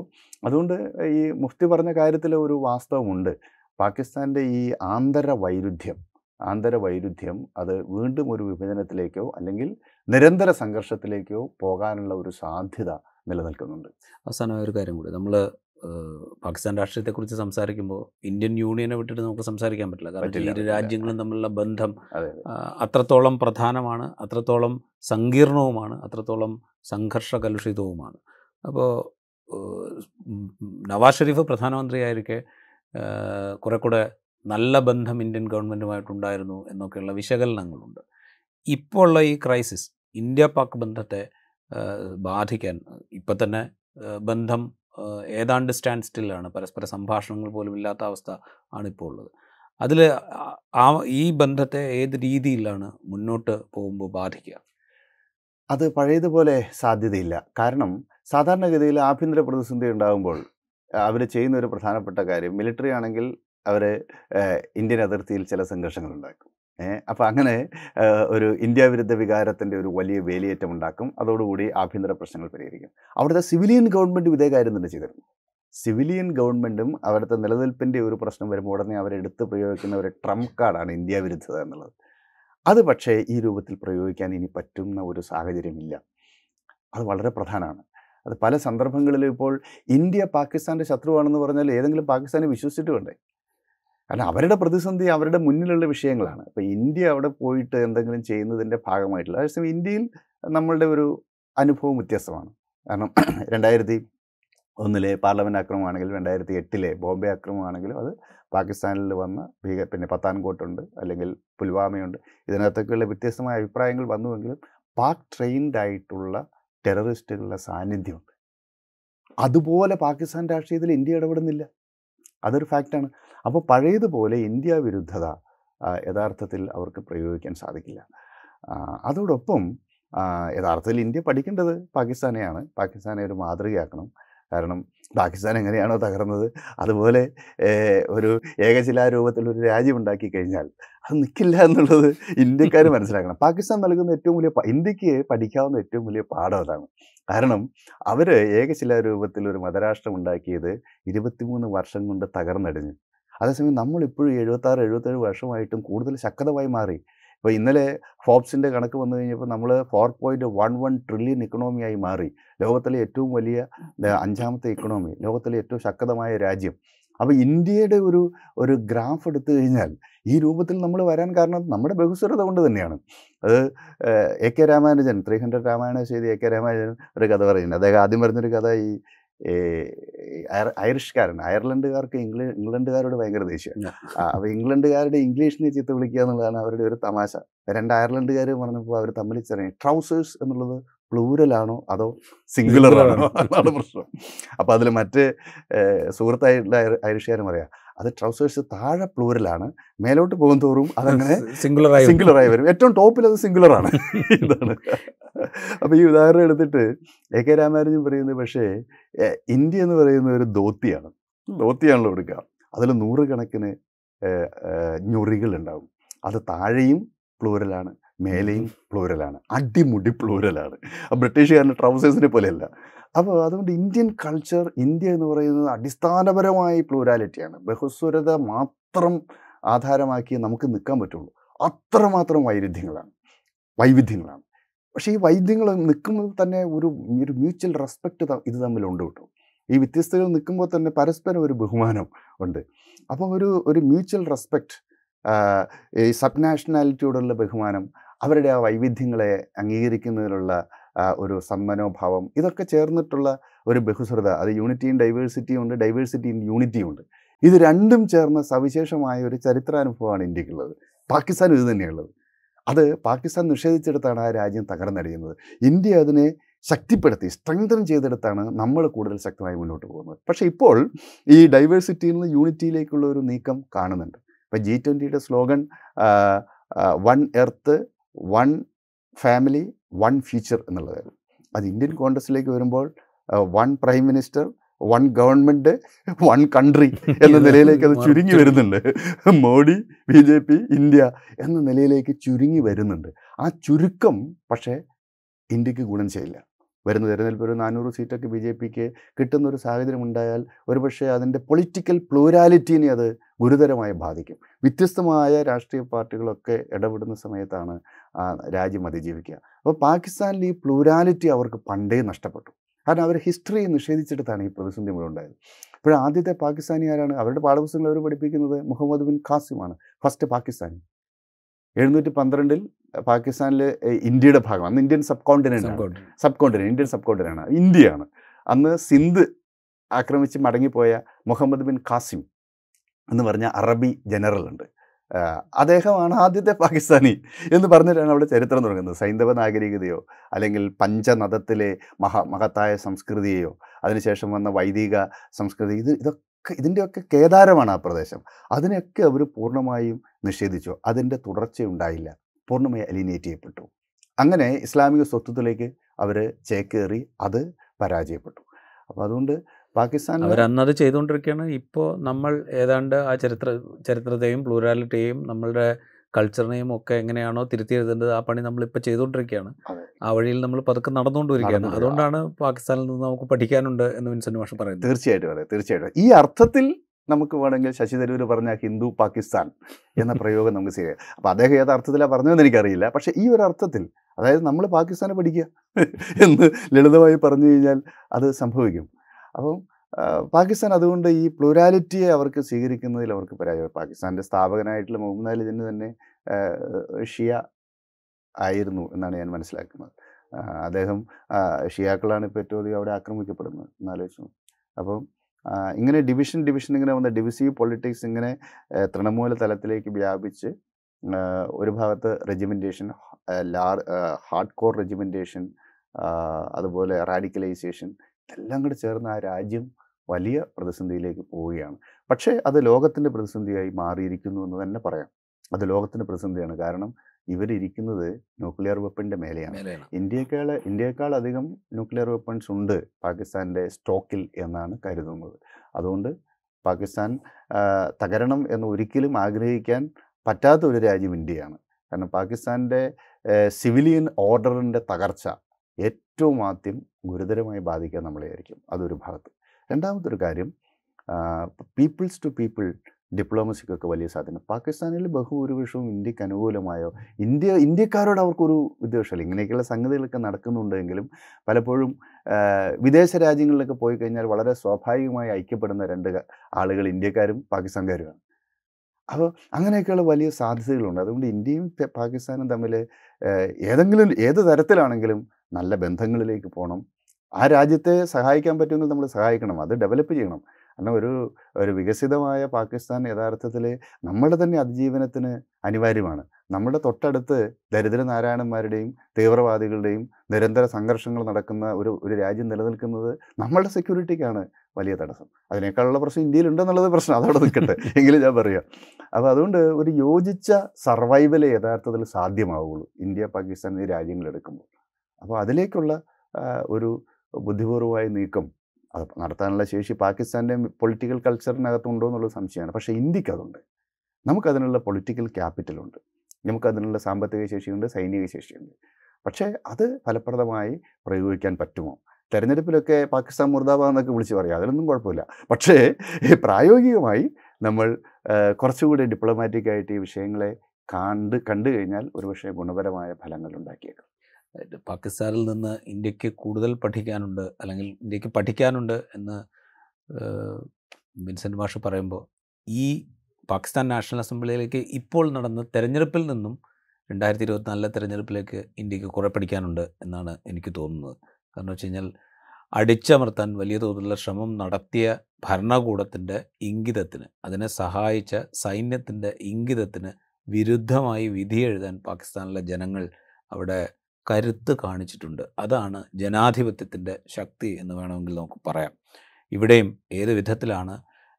അതുകൊണ്ട് ഈ മുഫ്തി പറഞ്ഞ കാര്യത്തിൽ ഒരു വാസ്തവമുണ്ട്. പാകിസ്ഥാന്റെ ഈ ആന്തര വൈരുദ്ധ്യം ആന്തര വൈരുദ്ധ്യം അത് വീണ്ടും ഒരു വിഭജനത്തിലേക്കോ അല്ലെങ്കിൽ നിരന്തര സംഘർഷത്തിലേക്കോ പോകാനുള്ള ഒരു സാധ്യത നിലനിൽക്കുന്നുണ്ട്. അവസാനമായ ഒരു കാര്യം കൂടി. നമ്മൾ പാകിസ്ഥാൻ രാഷ്ട്രീയത്തെക്കുറിച്ച് സംസാരിക്കുമ്പോൾ ഇന്ത്യൻ യൂണിയനെ വിട്ടിട്ട് നമുക്ക് സംസാരിക്കാൻ പറ്റില്ല. കാരണം ഇരു രാജ്യങ്ങളും തമ്മിലുള്ള ബന്ധം അത്രത്തോളം പ്രധാനമാണ് അത്രത്തോളം സങ്കീർണവുമാണ് അത്രത്തോളം സംഘർഷ കലുഷിതവുമാണ് അപ്പോൾ നവാസ് ഷെരീഫ് പ്രധാനമന്ത്രിയായിരിക്കെ കുറെ കൂടെ നല്ല ബന്ധം ഇന്ത്യൻ ഗവൺമെന്റുമായിട്ടുണ്ടായിരുന്നു എന്നൊക്കെയുള്ള വിശകലനങ്ങളുണ്ട്. ഇപ്പോൾ ഉള്ള ഈ ക്രൈസിസ് ഇന്ത്യ പാക് ബന്ധത്തെ ബാധിക്കാൻ ഇപ്പം തന്നെ ബന്ധം ഏതാണ്ട് സ്റ്റാൻഡ് സ്റ്റില്ലാണ്. പരസ്പര സംഭാഷണങ്ങൾ പോലും ഇല്ലാത്ത അവസ്ഥ ആണ് ഉള്ളത്. അതിൽ ആ ഈ ബന്ധത്തെ ഏത് രീതിയിലാണ് മുന്നോട്ട് പോകുമ്പോൾ ബാധിക്കുക അത് പഴയതുപോലെ സാധ്യതയില്ല. കാരണം സാധാരണഗതിയിൽ ആഭ്യന്തര പ്രതിസന്ധി ഉണ്ടാകുമ്പോൾ അവർ ചെയ്യുന്ന ഒരു പ്രധാനപ്പെട്ട കാര്യം മിലിറ്ററി ആണെങ്കിൽ അവർ ഇന്ത്യൻ അതിർത്തിയിൽ ചില സംഘർഷങ്ങൾ ഉണ്ടാക്കും. അപ്പോൾ അങ്ങനെ ഒരു ഇന്ത്യ വിരുദ്ധ വികാരത്തിന്റെ ഒരു വലിയ വേലിയേറ്റം ഉണ്ടാക്കും. അതോടുകൂടി ആഭ്യന്തര പ്രശ്നങ്ങൾ പരിഹരിക്കും. അവിടുത്തെ സിവിലിയൻ ഗവൺമെന്റും ഇതേ കാര്യം തന്നെ ചെയ്തിരുന്നു. സിവിലിയൻ ഗവൺമെന്റും അവിടുത്തെ നിലനിൽപ്പിന്റെ ഒരു പ്രശ്നം വരുമ്പോൾ ഉടനെ അവരെടുത്ത് പ്രയോഗിക്കുന്ന ഒരു ട്രംപ് കാർഡാണ് ഇന്ത്യ വിരുദ്ധത എന്നുള്ളത്. അത് പക്ഷേ ഈ രൂപത്തിൽ പ്രയോഗിക്കാൻ ഇനി പറ്റുന്ന ഒരു സാഹചര്യമില്ല. അത് വളരെ പ്രധാനമാണ്. അത് പല സന്ദർഭങ്ങളിലും ഇപ്പോൾ ഇന്ത്യ പാകിസ്ഥാന്റെ ശത്രുവാണെന്ന് പറഞ്ഞാൽ ഏതെങ്കിലും പാകിസ്ഥാനെ വിശ്വസിച്ചിട്ട് വേണ്ടേ? കാരണം അവരുടെ പ്രതിസന്ധി അവരുടെ മുന്നിലുള്ള വിഷയങ്ങളാണ്. അപ്പോൾ ഇന്ത്യ അവിടെ പോയിട്ട് എന്തെങ്കിലും ചെയ്യുന്നതിന്റെ ഭാഗമായിട്ടുള്ള അതേസമയം ഇന്ത്യയിൽ നമ്മളുടെ ഒരു അനുഭവം വ്യത്യസ്തമാണ്. കാരണം രണ്ടായിരത്തി ഒന്നിലെ പാർലമെന്റ് ആക്രമണമാണെങ്കിലും രണ്ടായിരത്തി എട്ടിലെ ബോംബെ ആക്രമണമാണെങ്കിലും അത് പാകിസ്ഥാനിൽ വന്ന ഭീക പിന്നെ പത്താൻകോട്ടുണ്ട് അല്ലെങ്കിൽ പുൽവാമയുണ്ട്. ഇതിനകത്തൊക്കെയുള്ള വ്യത്യസ്തമായ അഭിപ്രായങ്ങൾ വന്നുവെങ്കിലും പാക് ട്രെയിൻഡ് ആയിട്ടുള്ള ടെററിസ്റ്റുകളുടെ സാന്നിധ്യമുണ്ട്. അതുപോലെ പാകിസ്ഥാൻ രാഷ്ട്രീയത്തിൽ ഇന്ത്യ ഇടപെടുന്നില്ല. അതൊരു ഫാക്റ്റാണ്. അപ്പോൾ പഴയതുപോലെ ഇന്ത്യ വിരുദ്ധത യഥാർത്ഥത്തിൽ അവർക്ക് പ്രയോഗിക്കാൻ സാധിക്കില്ല. അതോടൊപ്പം യഥാർത്ഥത്തിൽ ഇന്ത്യ പഠിക്കേണ്ടത് പാകിസ്ഥാനെയാണ്. പാകിസ്ഥാനെ ഒരു മാതൃകയാക്കണം. കാരണം പാകിസ്ഥാൻ എങ്ങനെയാണോ തകർന്നത്. അതുപോലെ ഒരു ഏകശിലാരൂപത്തിൽ ഒരു രാജ്യം ഉണ്ടാക്കി കഴിഞ്ഞാൽ അത് നിൽക്കില്ല എന്നുള്ളത് ഇന്ത്യക്കാർ മനസ്സിലാക്കണം. പാകിസ്ഥാൻ നൽകുന്ന ഏറ്റവും വലിയ ഇന്ത്യയ്ക്ക് പഠിക്കാവുന്ന ഏറ്റവും വലിയ പാഠം അതാണ്. കാരണം അവർ ഏകശിലാരൂപത്തിൽ ഒരു മതരാഷ്ട്രം ഉണ്ടാക്കിയത് ഇരുപത്തിമൂന്ന് വർഷം കൊണ്ട് തകർന്നടിഞ്ഞു. അതേസമയം നമ്മളിപ്പോഴും എഴുപത്താറ് എഴുപത്തേഴ് വർഷമായിട്ടും കൂടുതൽ ശക്തമായി മാറി. ഇപ്പോൾ ഇന്നലെ ഫോബ്സിന്റെ കണക്ക് വന്നു കഴിഞ്ഞപ്പോൾ നമ്മൾ four point one one trillion ഇക്കണോമിയായി മാറി. ലോകത്തിലെ ഏറ്റവും വലിയ അഞ്ചാമത്തെ ഇക്കണോമി ലോകത്തിലെ ഏറ്റവും ശക്തമായ രാജ്യം. അപ്പോൾ ഇന്ത്യയുടെ ഒരു ഒരു ഗ്രാഫ് എടുത്തു കഴിഞ്ഞാൽ ഈ രൂപത്തിൽ നമ്മൾ വരാൻ കാരണം നമ്മുടെ ബഹുസ്വരത കൊണ്ട് തന്നെയാണ്. അത് A K Ramanujan three hundred Ramayana ചെയ്ത് എ കെ രാമാനുജൻ ഒരു കഥ പറയുന്നുണ്ട്. അദ്ദേഹം ആദ്യം പറഞ്ഞൊരു കഥ ഈ ഐറിഷ്കാരൻ അയർലൻഡുകാർക്ക് ഇംഗ്ല ഇംഗ്ലണ്ടുകാരോട് ഭയങ്കര ദേഷ്യം അപ്പോൾ ഇംഗ്ലണ്ടുകാരുടെ ഇംഗ്ലീഷിനെ ചീത്ത വിളിക്കുക എന്നുള്ളതാണ് അവരുടെ ഒരു തമാശ. രണ്ട് അയർലൻഡുകാർ പറഞ്ഞപ്പോൾ അവർ തമ്മിൽ ചെറിയ ട്രൗസേഴ്സ് എന്നുള്ളത് പ്ലൂരലാണോ അതോ സിംഗുലർ Singular ആണോ ആണ്. അതാണ് പ്രശ്നം. അപ്പോൾ അതിൽ മറ്റ് സുഹൃത്തായിട്ടുള്ള ഐർ- പറയാം അത് ട്രൗസേഴ്സ് താഴെ പ്ലൂരലാണ് മേലോട്ട് പോകും തോറും അതങ്ങനെ സിംഗുലറായി സിംഗുലറായി വരും. ഏറ്റവും ടോപ്പിൽ അത് സിംഗുലറാണ്. ഇതാണ്. അപ്പോൾ ഈ ഉദാഹരണം എടുത്തിട്ട് എ കെ രാമാനുജൻ പറയുന്നത് പക്ഷേ ഇന്ത്യ എന്ന് പറയുന്ന ഒരു ധോത്തിയാണ്. ധോത്തിയാണല്ലോ എടുക്കുക അതിൽ നൂറുകണക്കിന് ഞൊറികളുണ്ടാവും. അത് താഴെയും പ്ലൂരലാണ് മേലെയും പ്ലൂരലാണ് അടിമുടി പ്ലൂരലാണ് ബ്രിട്ടീഷുകാരന്റെ ട്രൗസേഴ്സിനെ പോലെയല്ല. അപ്പോൾ അതുകൊണ്ട് ഇന്ത്യൻ കൾച്ചർ ഇന്ത്യ എന്ന് പറയുന്നത് അടിസ്ഥാനപരമായി പ്ലൂരാലിറ്റിയാണ് ബഹുസ്വരത മാത്രം ആധാരമാക്കി നമുക്ക് നിൽക്കാൻ പറ്റുള്ളൂ. അത്രമാത്രം വൈരുദ്ധ്യങ്ങളാണ് വൈവിധ്യങ്ങളാണ്. പക്ഷേ ഈ വൈദ്യങ്ങൾ നിൽക്കുമ്പോൾ തന്നെ ഒരു ഒരു മ്യൂച്വൽ റെസ്പെക്റ്റ് ഇത് തമ്മിലുണ്ട് കേട്ടോ. ഈ വ്യത്യസ്തകൾ നിൽക്കുമ്പോൾ തന്നെ പരസ്പരം ഒരു ബഹുമാനം ഉണ്ട്. അപ്പോൾ ഒരു ഒരു മ്യൂച്വൽ റെസ്പെക്റ്റ് ഈ സബ് നാഷണാലിറ്റിയോടുള്ള ബഹുമാനം അവരുടെ ആ വൈവിധ്യങ്ങളെ അംഗീകരിക്കുന്നതിലുള്ള ഒരു സമ്മനോഭാവം ഇതൊക്കെ ചേർന്നിട്ടുള്ള ഒരു ബഹുസ്വരത അത് യൂണിറ്റിയും ഡൈവേഴ്സിറ്റിയും ഉണ്ട് ഡൈവേഴ്സിറ്റി ഇൻ യൂണിറ്റിയും ഉണ്ട്. ഇത് രണ്ടും ചേർന്ന സവിശേഷമായ ഒരു ചരിത്രാനുഭവമാണ് ഇന്ത്യക്കുള്ളത്. പാകിസ്ഥാൻ ഇത് തന്നെയുള്ളത്. അത് പാകിസ്ഥാൻ നിഷേധിച്ചെടുത്താണ് ആ രാജ്യം തകർന്നടിയുന്നത്. ഇന്ത്യ അതിനെ ശക്തിപ്പെടുത്തി സ്ട്രെങ്തൻ ചെയ്തെടുത്താണ് നമ്മൾ കൂടുതൽ ശക്തമായി മുന്നോട്ട് പോകുന്നത്. പക്ഷേ ഇപ്പോൾ ഈ ഡൈവേഴ്സിറ്റിയിൽ നിന്ന് യൂണിറ്റിയിലേക്കുള്ള ഒരു നീക്കം കാണുന്നുണ്ട്. ഇപ്പം G ട്വന്റിയുടെ slogan one earth one family one future എന്നുള്ളതായിരുന്നു അത് ഇന്ത്യൻ കോൺഗ്രസിലേക്ക് വരുമ്പോൾ one prime minister one government one country എന്ന നിലയിലേക്ക് അത് ചുരുങ്ങി വരുന്നുണ്ട്. Modi B J P India എന്ന നിലയിലേക്ക് ചുരുങ്ങി വരുന്നുണ്ട്. ആ ചുരുക്കം പക്ഷേ ഇന്ത്യയ്ക്ക് ഗുണം ചെയ്യില്ല. വരുന്ന തെരഞ്ഞെടുപ്പ് ഒരു നാനൂറ് സീറ്റൊക്കെ ബി ജെ പിക്ക് കിട്ടുന്ന ഒരു സാഹചര്യം ഉണ്ടായാൽ ഒരുപക്ഷെ അതിന്റെ പൊളിറ്റിക്കൽ പ്ലൂരാലിറ്റീനെ അത് ഗുരുതരമായി ബാധിക്കും. വ്യത്യസ്തമായ രാഷ്ട്രീയ പാർട്ടികളൊക്കെ ഇടപെടുന്ന സമയത്താണ് രാജ്യം അതിജീവിക്കുക. അപ്പോൾ പാകിസ്ഥാനിൽ ഈ പ്ലൂരാലിറ്റി അവർക്ക് പണ്ടേ നഷ്ടപ്പെട്ടു. കാരണം അവർ ഹിസ്റ്ററി നിഷേധിച്ചിട്ടാണ് ഈ പ്രതിസന്ധി മുഴുവൻ ഉണ്ടായത്. ഇപ്പോൾ ആദ്യത്തെ പാകിസ്ഥാനി ആരാണ് അവരുടെ പാഠപുസ്തകങ്ങൾ അവർ പഠിപ്പിക്കുന്നത്? മുഹമ്മദ് ബിൻ ഖാസിമാണ്. ഫസ്റ്റ് പാകിസ്ഥാനി. എഴുന്നൂറ്റി പന്ത്രണ്ടിൽ പാകിസ്ഥാനിൽ ഇന്ത്യയുടെ ഭാഗം അന്ന് Indian subcontinent subcontinent Indian subcontinent ആണ് ഇന്ത്യയാണ്. അന്ന് സിന്ധ് ആക്രമിച്ച് മടങ്ങിപ്പോയ മുഹമ്മദ് ബിൻ ഖാസിം എന്ന് പറഞ്ഞ അറബി ജനറൽ ഉണ്ട്. അദ്ദേഹമാണ് ആദ്യത്തെ പാകിസ്ഥാനി എന്ന് പറഞ്ഞിട്ടാണ് അവിടെ ചരിത്രം തുടങ്ങുന്നത്. സൈന്ധവ നാഗരികതയോ അല്ലെങ്കിൽ പഞ്ചനദത്തിലെ മഹ മഹത്തായ സംസ്കൃതിയെയോ അതിനുശേഷം വന്ന വൈദിക സംസ്കൃതി ഇത് ഇതൊക്കെ ഇതിന്റെയൊക്കെ കേദാരമാണ് ആ പ്രദേശം. അതിനെയൊക്കെ അവർ പൂർണമായും നിഷേധിച്ചു. അതിന്റെ തുടർച്ചയുണ്ടായില്ല. പൂർണമായി അലിനേറ്റ് ചെയ്യപ്പെട്ടു. അങ്ങനെ ഇസ്ലാമിക സ്വത്വത്തിലേക്ക് അവർ ചേക്കേറി അത് പരാജയപ്പെട്ടു. അപ്പോൾ അതുകൊണ്ട് പാകിസ്ഥാൻ അവർ അന്നത് ചെയ്തുകൊണ്ടിരിക്കുകയാണ് ഇപ്പോൾ നമ്മൾ ഏതാണ്ട് ആ ചരിത്ര ചരിത്രത്തെയും പ്ലൂരാലിറ്റിയെയും നമ്മളുടെ കൾച്ചറിനെയും ഒക്കെ എങ്ങനെയാണോ തിരുത്തി എഴുതേണ്ടത് ആ പണി നമ്മളിപ്പോൾ ചെയ്തുകൊണ്ടിരിക്കുകയാണ്. ആ വഴിയിൽ നമ്മൾ പതുക്കെ നടന്നുകൊണ്ടിരിക്കുകയാണ് നടന്നുകൊണ്ടിരിക്കുക. അതുകൊണ്ടാണ് പാകിസ്ഥാനിൽ നിന്ന് നമുക്ക് പഠിക്കാനുണ്ട് എന്ന് വിൻസെന്റ് മാഷ് പറയുന്നത്. തീർച്ചയായിട്ടും അതെ തീർച്ചയായിട്ടും. ഈ അർത്ഥത്തിൽ നമുക്ക് വേണമെങ്കിൽ ശശി തരൂർ പറഞ്ഞ ഹിന്ദു പാകിസ്ഥാൻ എന്ന പ്രയോഗം നമുക്ക് ചെയ്യാം അപ്പോൾ അദ്ദേഹം ഏത് അർത്ഥത്തിലാണ് പറഞ്ഞതെന്ന് എനിക്കറിയില്ല. പക്ഷേ ഈ ഒരു അർത്ഥത്തിൽ അതായത് നമ്മൾ പാകിസ്ഥാനെ പഠിക്കുക എന്ന് ലളിതമായി പറഞ്ഞു കഴിഞ്ഞാൽ അത് സംഭവിക്കും. അപ്പം പാകിസ്ഥാൻ അതുകൊണ്ട് ഈ പ്ലൂരാലിറ്റിയെ അവർക്ക് സ്വീകരിക്കുന്നതിൽ അവർക്ക് പരാജയം പാകിസ്ഥാന്റെ സ്ഥാപകനായിട്ടുള്ള മുഹമ്മദ് അലി ജിന്ന് തന്നെ ഷിയ ആയിരുന്നു എന്നാണ് ഞാൻ മനസ്സിലാക്കുന്നത്. അദ്ദേഹം ഷിയാക്കളാണ് ഇപ്പോൾ ഏറ്റവും അധികം അവിടെ ആക്രമിക്കപ്പെടുന്നത് എന്നാലോചിച്ചു അപ്പം ഇങ്ങനെ ഡിവിഷൻ ഡിവിഷൻ ഇങ്ങനെ വന്ന ഡിവിസീവ് പൊളിറ്റിക്സ് ഇങ്ങനെ തൃണമൂല തലത്തിലേക്ക് വ്യാപിച്ച് ഒരു ഭാഗത്ത് റെജിമെന്റേഷൻ ലാർ ഹാർഡ് കോർ റെജിമെന്റേഷൻ അതുപോലെ റാഡിക്കലൈസേഷൻ ഇതെല്ലാം കൂടെ ചേർന്ന് ആ രാജ്യം വലിയ പ്രതിസന്ധിയിലേക്ക് പോവുകയാണ്. പക്ഷേ അത് ലോകത്തിന്റെ പ്രതിസന്ധിയായി മാറിയിരിക്കുന്നു എന്ന് തന്നെ പറയാം. അത് ലോകത്തിന്റെ പ്രതിസന്ധിയാണ്. കാരണം ഇവരിരിക്കുന്നത് ന്യൂക്ലിയർ വെപ്പണിന്റെ മേലെയാണ്. ഇന്ത്യക്കാളെ ഇന്ത്യയേക്കാൾ ഇന്ത്യയേക്കാൾ അധികം ന്യൂക്ലിയർ വെപ്പൺസ് ഉണ്ട് പാകിസ്ഥാന്റെ സ്റ്റോക്കിൽ എന്നാണ് കരുതുന്നത്. അതുകൊണ്ട് പാകിസ്ഥാൻ തകരണം എന്ന് ഒരിക്കലും ആഗ്രഹിക്കാൻ പറ്റാത്ത ഒരു രാജ്യം ഇന്ത്യയാണ്. കാരണം പാകിസ്ഥാന്റെ സിവിലിയൻ ഓർഡറിന്റെ തകർച്ച ഏറ്റവും ആദ്യം ഗുരുതരമായി ബാധിക്കുക നമ്മളെയായിരിക്കും അതൊരു ഭാഗത്ത്. രണ്ടാമത്തെ ഒരു കാര്യം പീപ്പിൾസ് ടു പീപ്പിൾ ഡിപ്ലോമസിക്കൊക്കെ വലിയ സാധ്യത. പാകിസ്ഥാനിൽ ബഹുഭൂരിപക്ഷവും ഇന്ത്യയ്ക്ക് അനുകൂലമായോ? ഇന്ത്യ ഇന്ത്യക്കാരോട് അവർക്കൊരു വിദ്വേഷമില്ല. ഇങ്ങനെയൊക്കെയുള്ള സംഗതികളൊക്കെ നടക്കുന്നുണ്ടെങ്കിലും പലപ്പോഴും വിദേശ രാജ്യങ്ങളിലൊക്കെ പോയി കഴിഞ്ഞാൽ വളരെ സ്വാഭാവികമായി ഐക്യപ്പെടുന്ന രണ്ട് ആളുകൾ ഇന്ത്യക്കാരും പാകിസ്ഥാൻകാരുമാണ്. അപ്പോൾ അങ്ങനെയൊക്കെയുള്ള വലിയ സാധ്യതകളുണ്ട്. അതുകൊണ്ട് ഇന്ത്യയും പാകിസ്ഥാനും തമ്മിൽ ഏതെങ്കിലും ഏത് തരത്തിലാണെങ്കിലും നല്ല ബന്ധങ്ങളിലേക്ക് പോകണം ആ രാജ്യത്തെ സഹായിക്കാൻ പറ്റുമെങ്കിൽ നമ്മൾ സഹായിക്കണം. അത് ഡെവലപ്പ് ചെയ്യണം. കാരണം ഒരു ഒരു വികസിതമായ പാകിസ്ഥാൻ യഥാർത്ഥത്തിൽ നമ്മുടെ തന്നെ അതിജീവനത്തിന് അനിവാര്യമാണ്. നമ്മുടെ തൊട്ടടുത്ത് ദരിദ്ര നാരായണന്മാരുടെയും തീവ്രവാദികളുടെയും നിരന്തര സംഘർഷങ്ങൾ നടക്കുന്ന ഒരു ഒരു രാജ്യം നിലനിൽക്കുന്നത് നമ്മളുടെ സെക്യൂരിറ്റിക്കാണ് വലിയ തടസ്സം. അതിനേക്കാളുള്ള പ്രശ്നം ഇന്ത്യയിലുണ്ടെന്നുള്ളത് പ്രശ്നം. അതവിടെ നിൽക്കട്ടെ. എങ്കിലും ഞാൻ പറയാം. അപ്പോൾ അതുകൊണ്ട് ഒരു യോജിച്ച സർവൈവലേ യഥാർത്ഥത്തിൽ സാധ്യമാവുള്ളൂ. ഇന്ത്യ പാകിസ്ഥാൻ എന്നീ രാജ്യങ്ങളെടുക്കുമ്പോൾ അപ്പോൾ അതിലേക്കുള്ള ഒരു ബുദ്ധിപൂർവമായ നീക്കം നടത്താനുള്ള ശേഷി പാകിസ്ഥാന്റെ പൊളിറ്റിക്കൽ കൾച്ചറിനകത്തുണ്ടോ എന്നുള്ള സംശയമാണ്. പക്ഷേ ഇന്ത്യയ്ക്ക് അതുണ്ട് നമുക്കതിനുള്ള പൊളിറ്റിക്കൽ ക്യാപിറ്റലുണ്ട് നമുക്കതിനുള്ള സാമ്പത്തിക ശേഷിയുണ്ട് സൈനിക ശേഷിയുണ്ട്. പക്ഷേ അത് ഫലപ്രദമായി പ്രയോഗിക്കാൻ പറ്റുമോ? തെരഞ്ഞെടുപ്പിലൊക്കെ പാകിസ്ഥാൻ മുർദാബാദ് എന്നൊക്കെ വിളിച്ച് പറയാം. അതിലൊന്നും കുഴപ്പമില്ല. പക്ഷേ പ്രായോഗികമായി നമ്മൾ കുറച്ചുകൂടി ഡിപ്ലോമാറ്റിക് ആയിട്ട് ഈ വിഷയങ്ങളെ കണ്ട് കണ്ടു കഴിഞ്ഞാൽ ഒരുപക്ഷെ ഗുണപരമായ ഫലങ്ങൾ ഉണ്ടാക്കിയേക്കാം. പാകിസ്ഥാനിൽ നിന്ന് ഇന്ത്യയ്ക്ക് കൂടുതൽ പഠിക്കാനുണ്ട് അല്ലെങ്കിൽ ഇന്ത്യയ്ക്ക് പഠിക്കാനുണ്ട് എന്ന് വിൻസെന്റ് മാഷ് പറയുമ്പോൾ ഈ പാകിസ്ഥാൻ നാഷണൽ അസംബ്ലിയിലേക്ക് ഇപ്പോൾ നടന്ന തെരഞ്ഞെടുപ്പിൽ നിന്നും രണ്ടായിരത്തി ഇരുപത്തിനാലിലെ തെരഞ്ഞെടുപ്പിലേക്ക് ഇന്ത്യയ്ക്ക് കുറേ പഠിക്കാനുണ്ട് എന്നാണ് എനിക്ക് തോന്നുന്നത്. കാരണം വെച്ച് കഴിഞ്ഞാൽ അടിച്ചമർത്താൻ വലിയ തോതിലുള്ള ശ്രമം നടത്തിയ ഭരണകൂടത്തിന്റെ ഇംഗിതത്തിന് അതിനെ സഹായിച്ച സൈന്യത്തിന്റെ ഇംഗിതത്തിന് വിരുദ്ധമായി വിധി എഴുതാൻ പാകിസ്ഥാനിലെ ജനങ്ങൾ അവിടെ കരുത്ത് കാണിച്ചിട്ടുണ്ട്. അതാണ് ജനാധിപത്യത്തിന്റെ ശക്തി എന്ന് വേണമെങ്കിൽ നമുക്ക് പറയാം. ഇവിടെയും ഏത് വിധത്തിലാണ്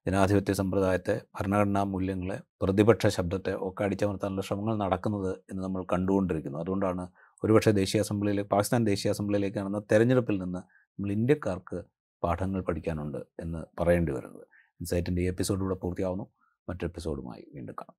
ജനാധിപത്യ സമ്പ്രദായത്തെ ഭരണഘടനാ മൂല്യങ്ങളെ പ്രതിപക്ഷ ശബ്ദത്തെ ഒക്കെ അടിച്ചമർത്താനുള്ള ശ്രമങ്ങൾ നടക്കുന്നത് എന്ന് നമ്മൾ കണ്ടുകൊണ്ടിരിക്കുന്നു. അതുകൊണ്ടാണ് ഒരുപക്ഷെ ദേശീയ അസംബ്ലിയിലേക്ക് പാകിസ്ഥാൻ ദേശീയ അസംബ്ലിയിലേക്ക് നടന്ന തെരഞ്ഞെടുപ്പിൽ നിന്ന് നമ്മൾ ഇന്ത്യക്കാർക്ക് പാഠങ്ങൾ പഠിക്കാനുണ്ട് എന്ന് പറയേണ്ടി വരുന്നത്. ഇൻസൈറ്റിന്റെ ഈ എപ്പിസോഡ് ഇവിടെ പൂർത്തിയാവുന്നു. മറ്റൊരു എപ്പിസോഡുമായി വീണ്ടും കാണാം.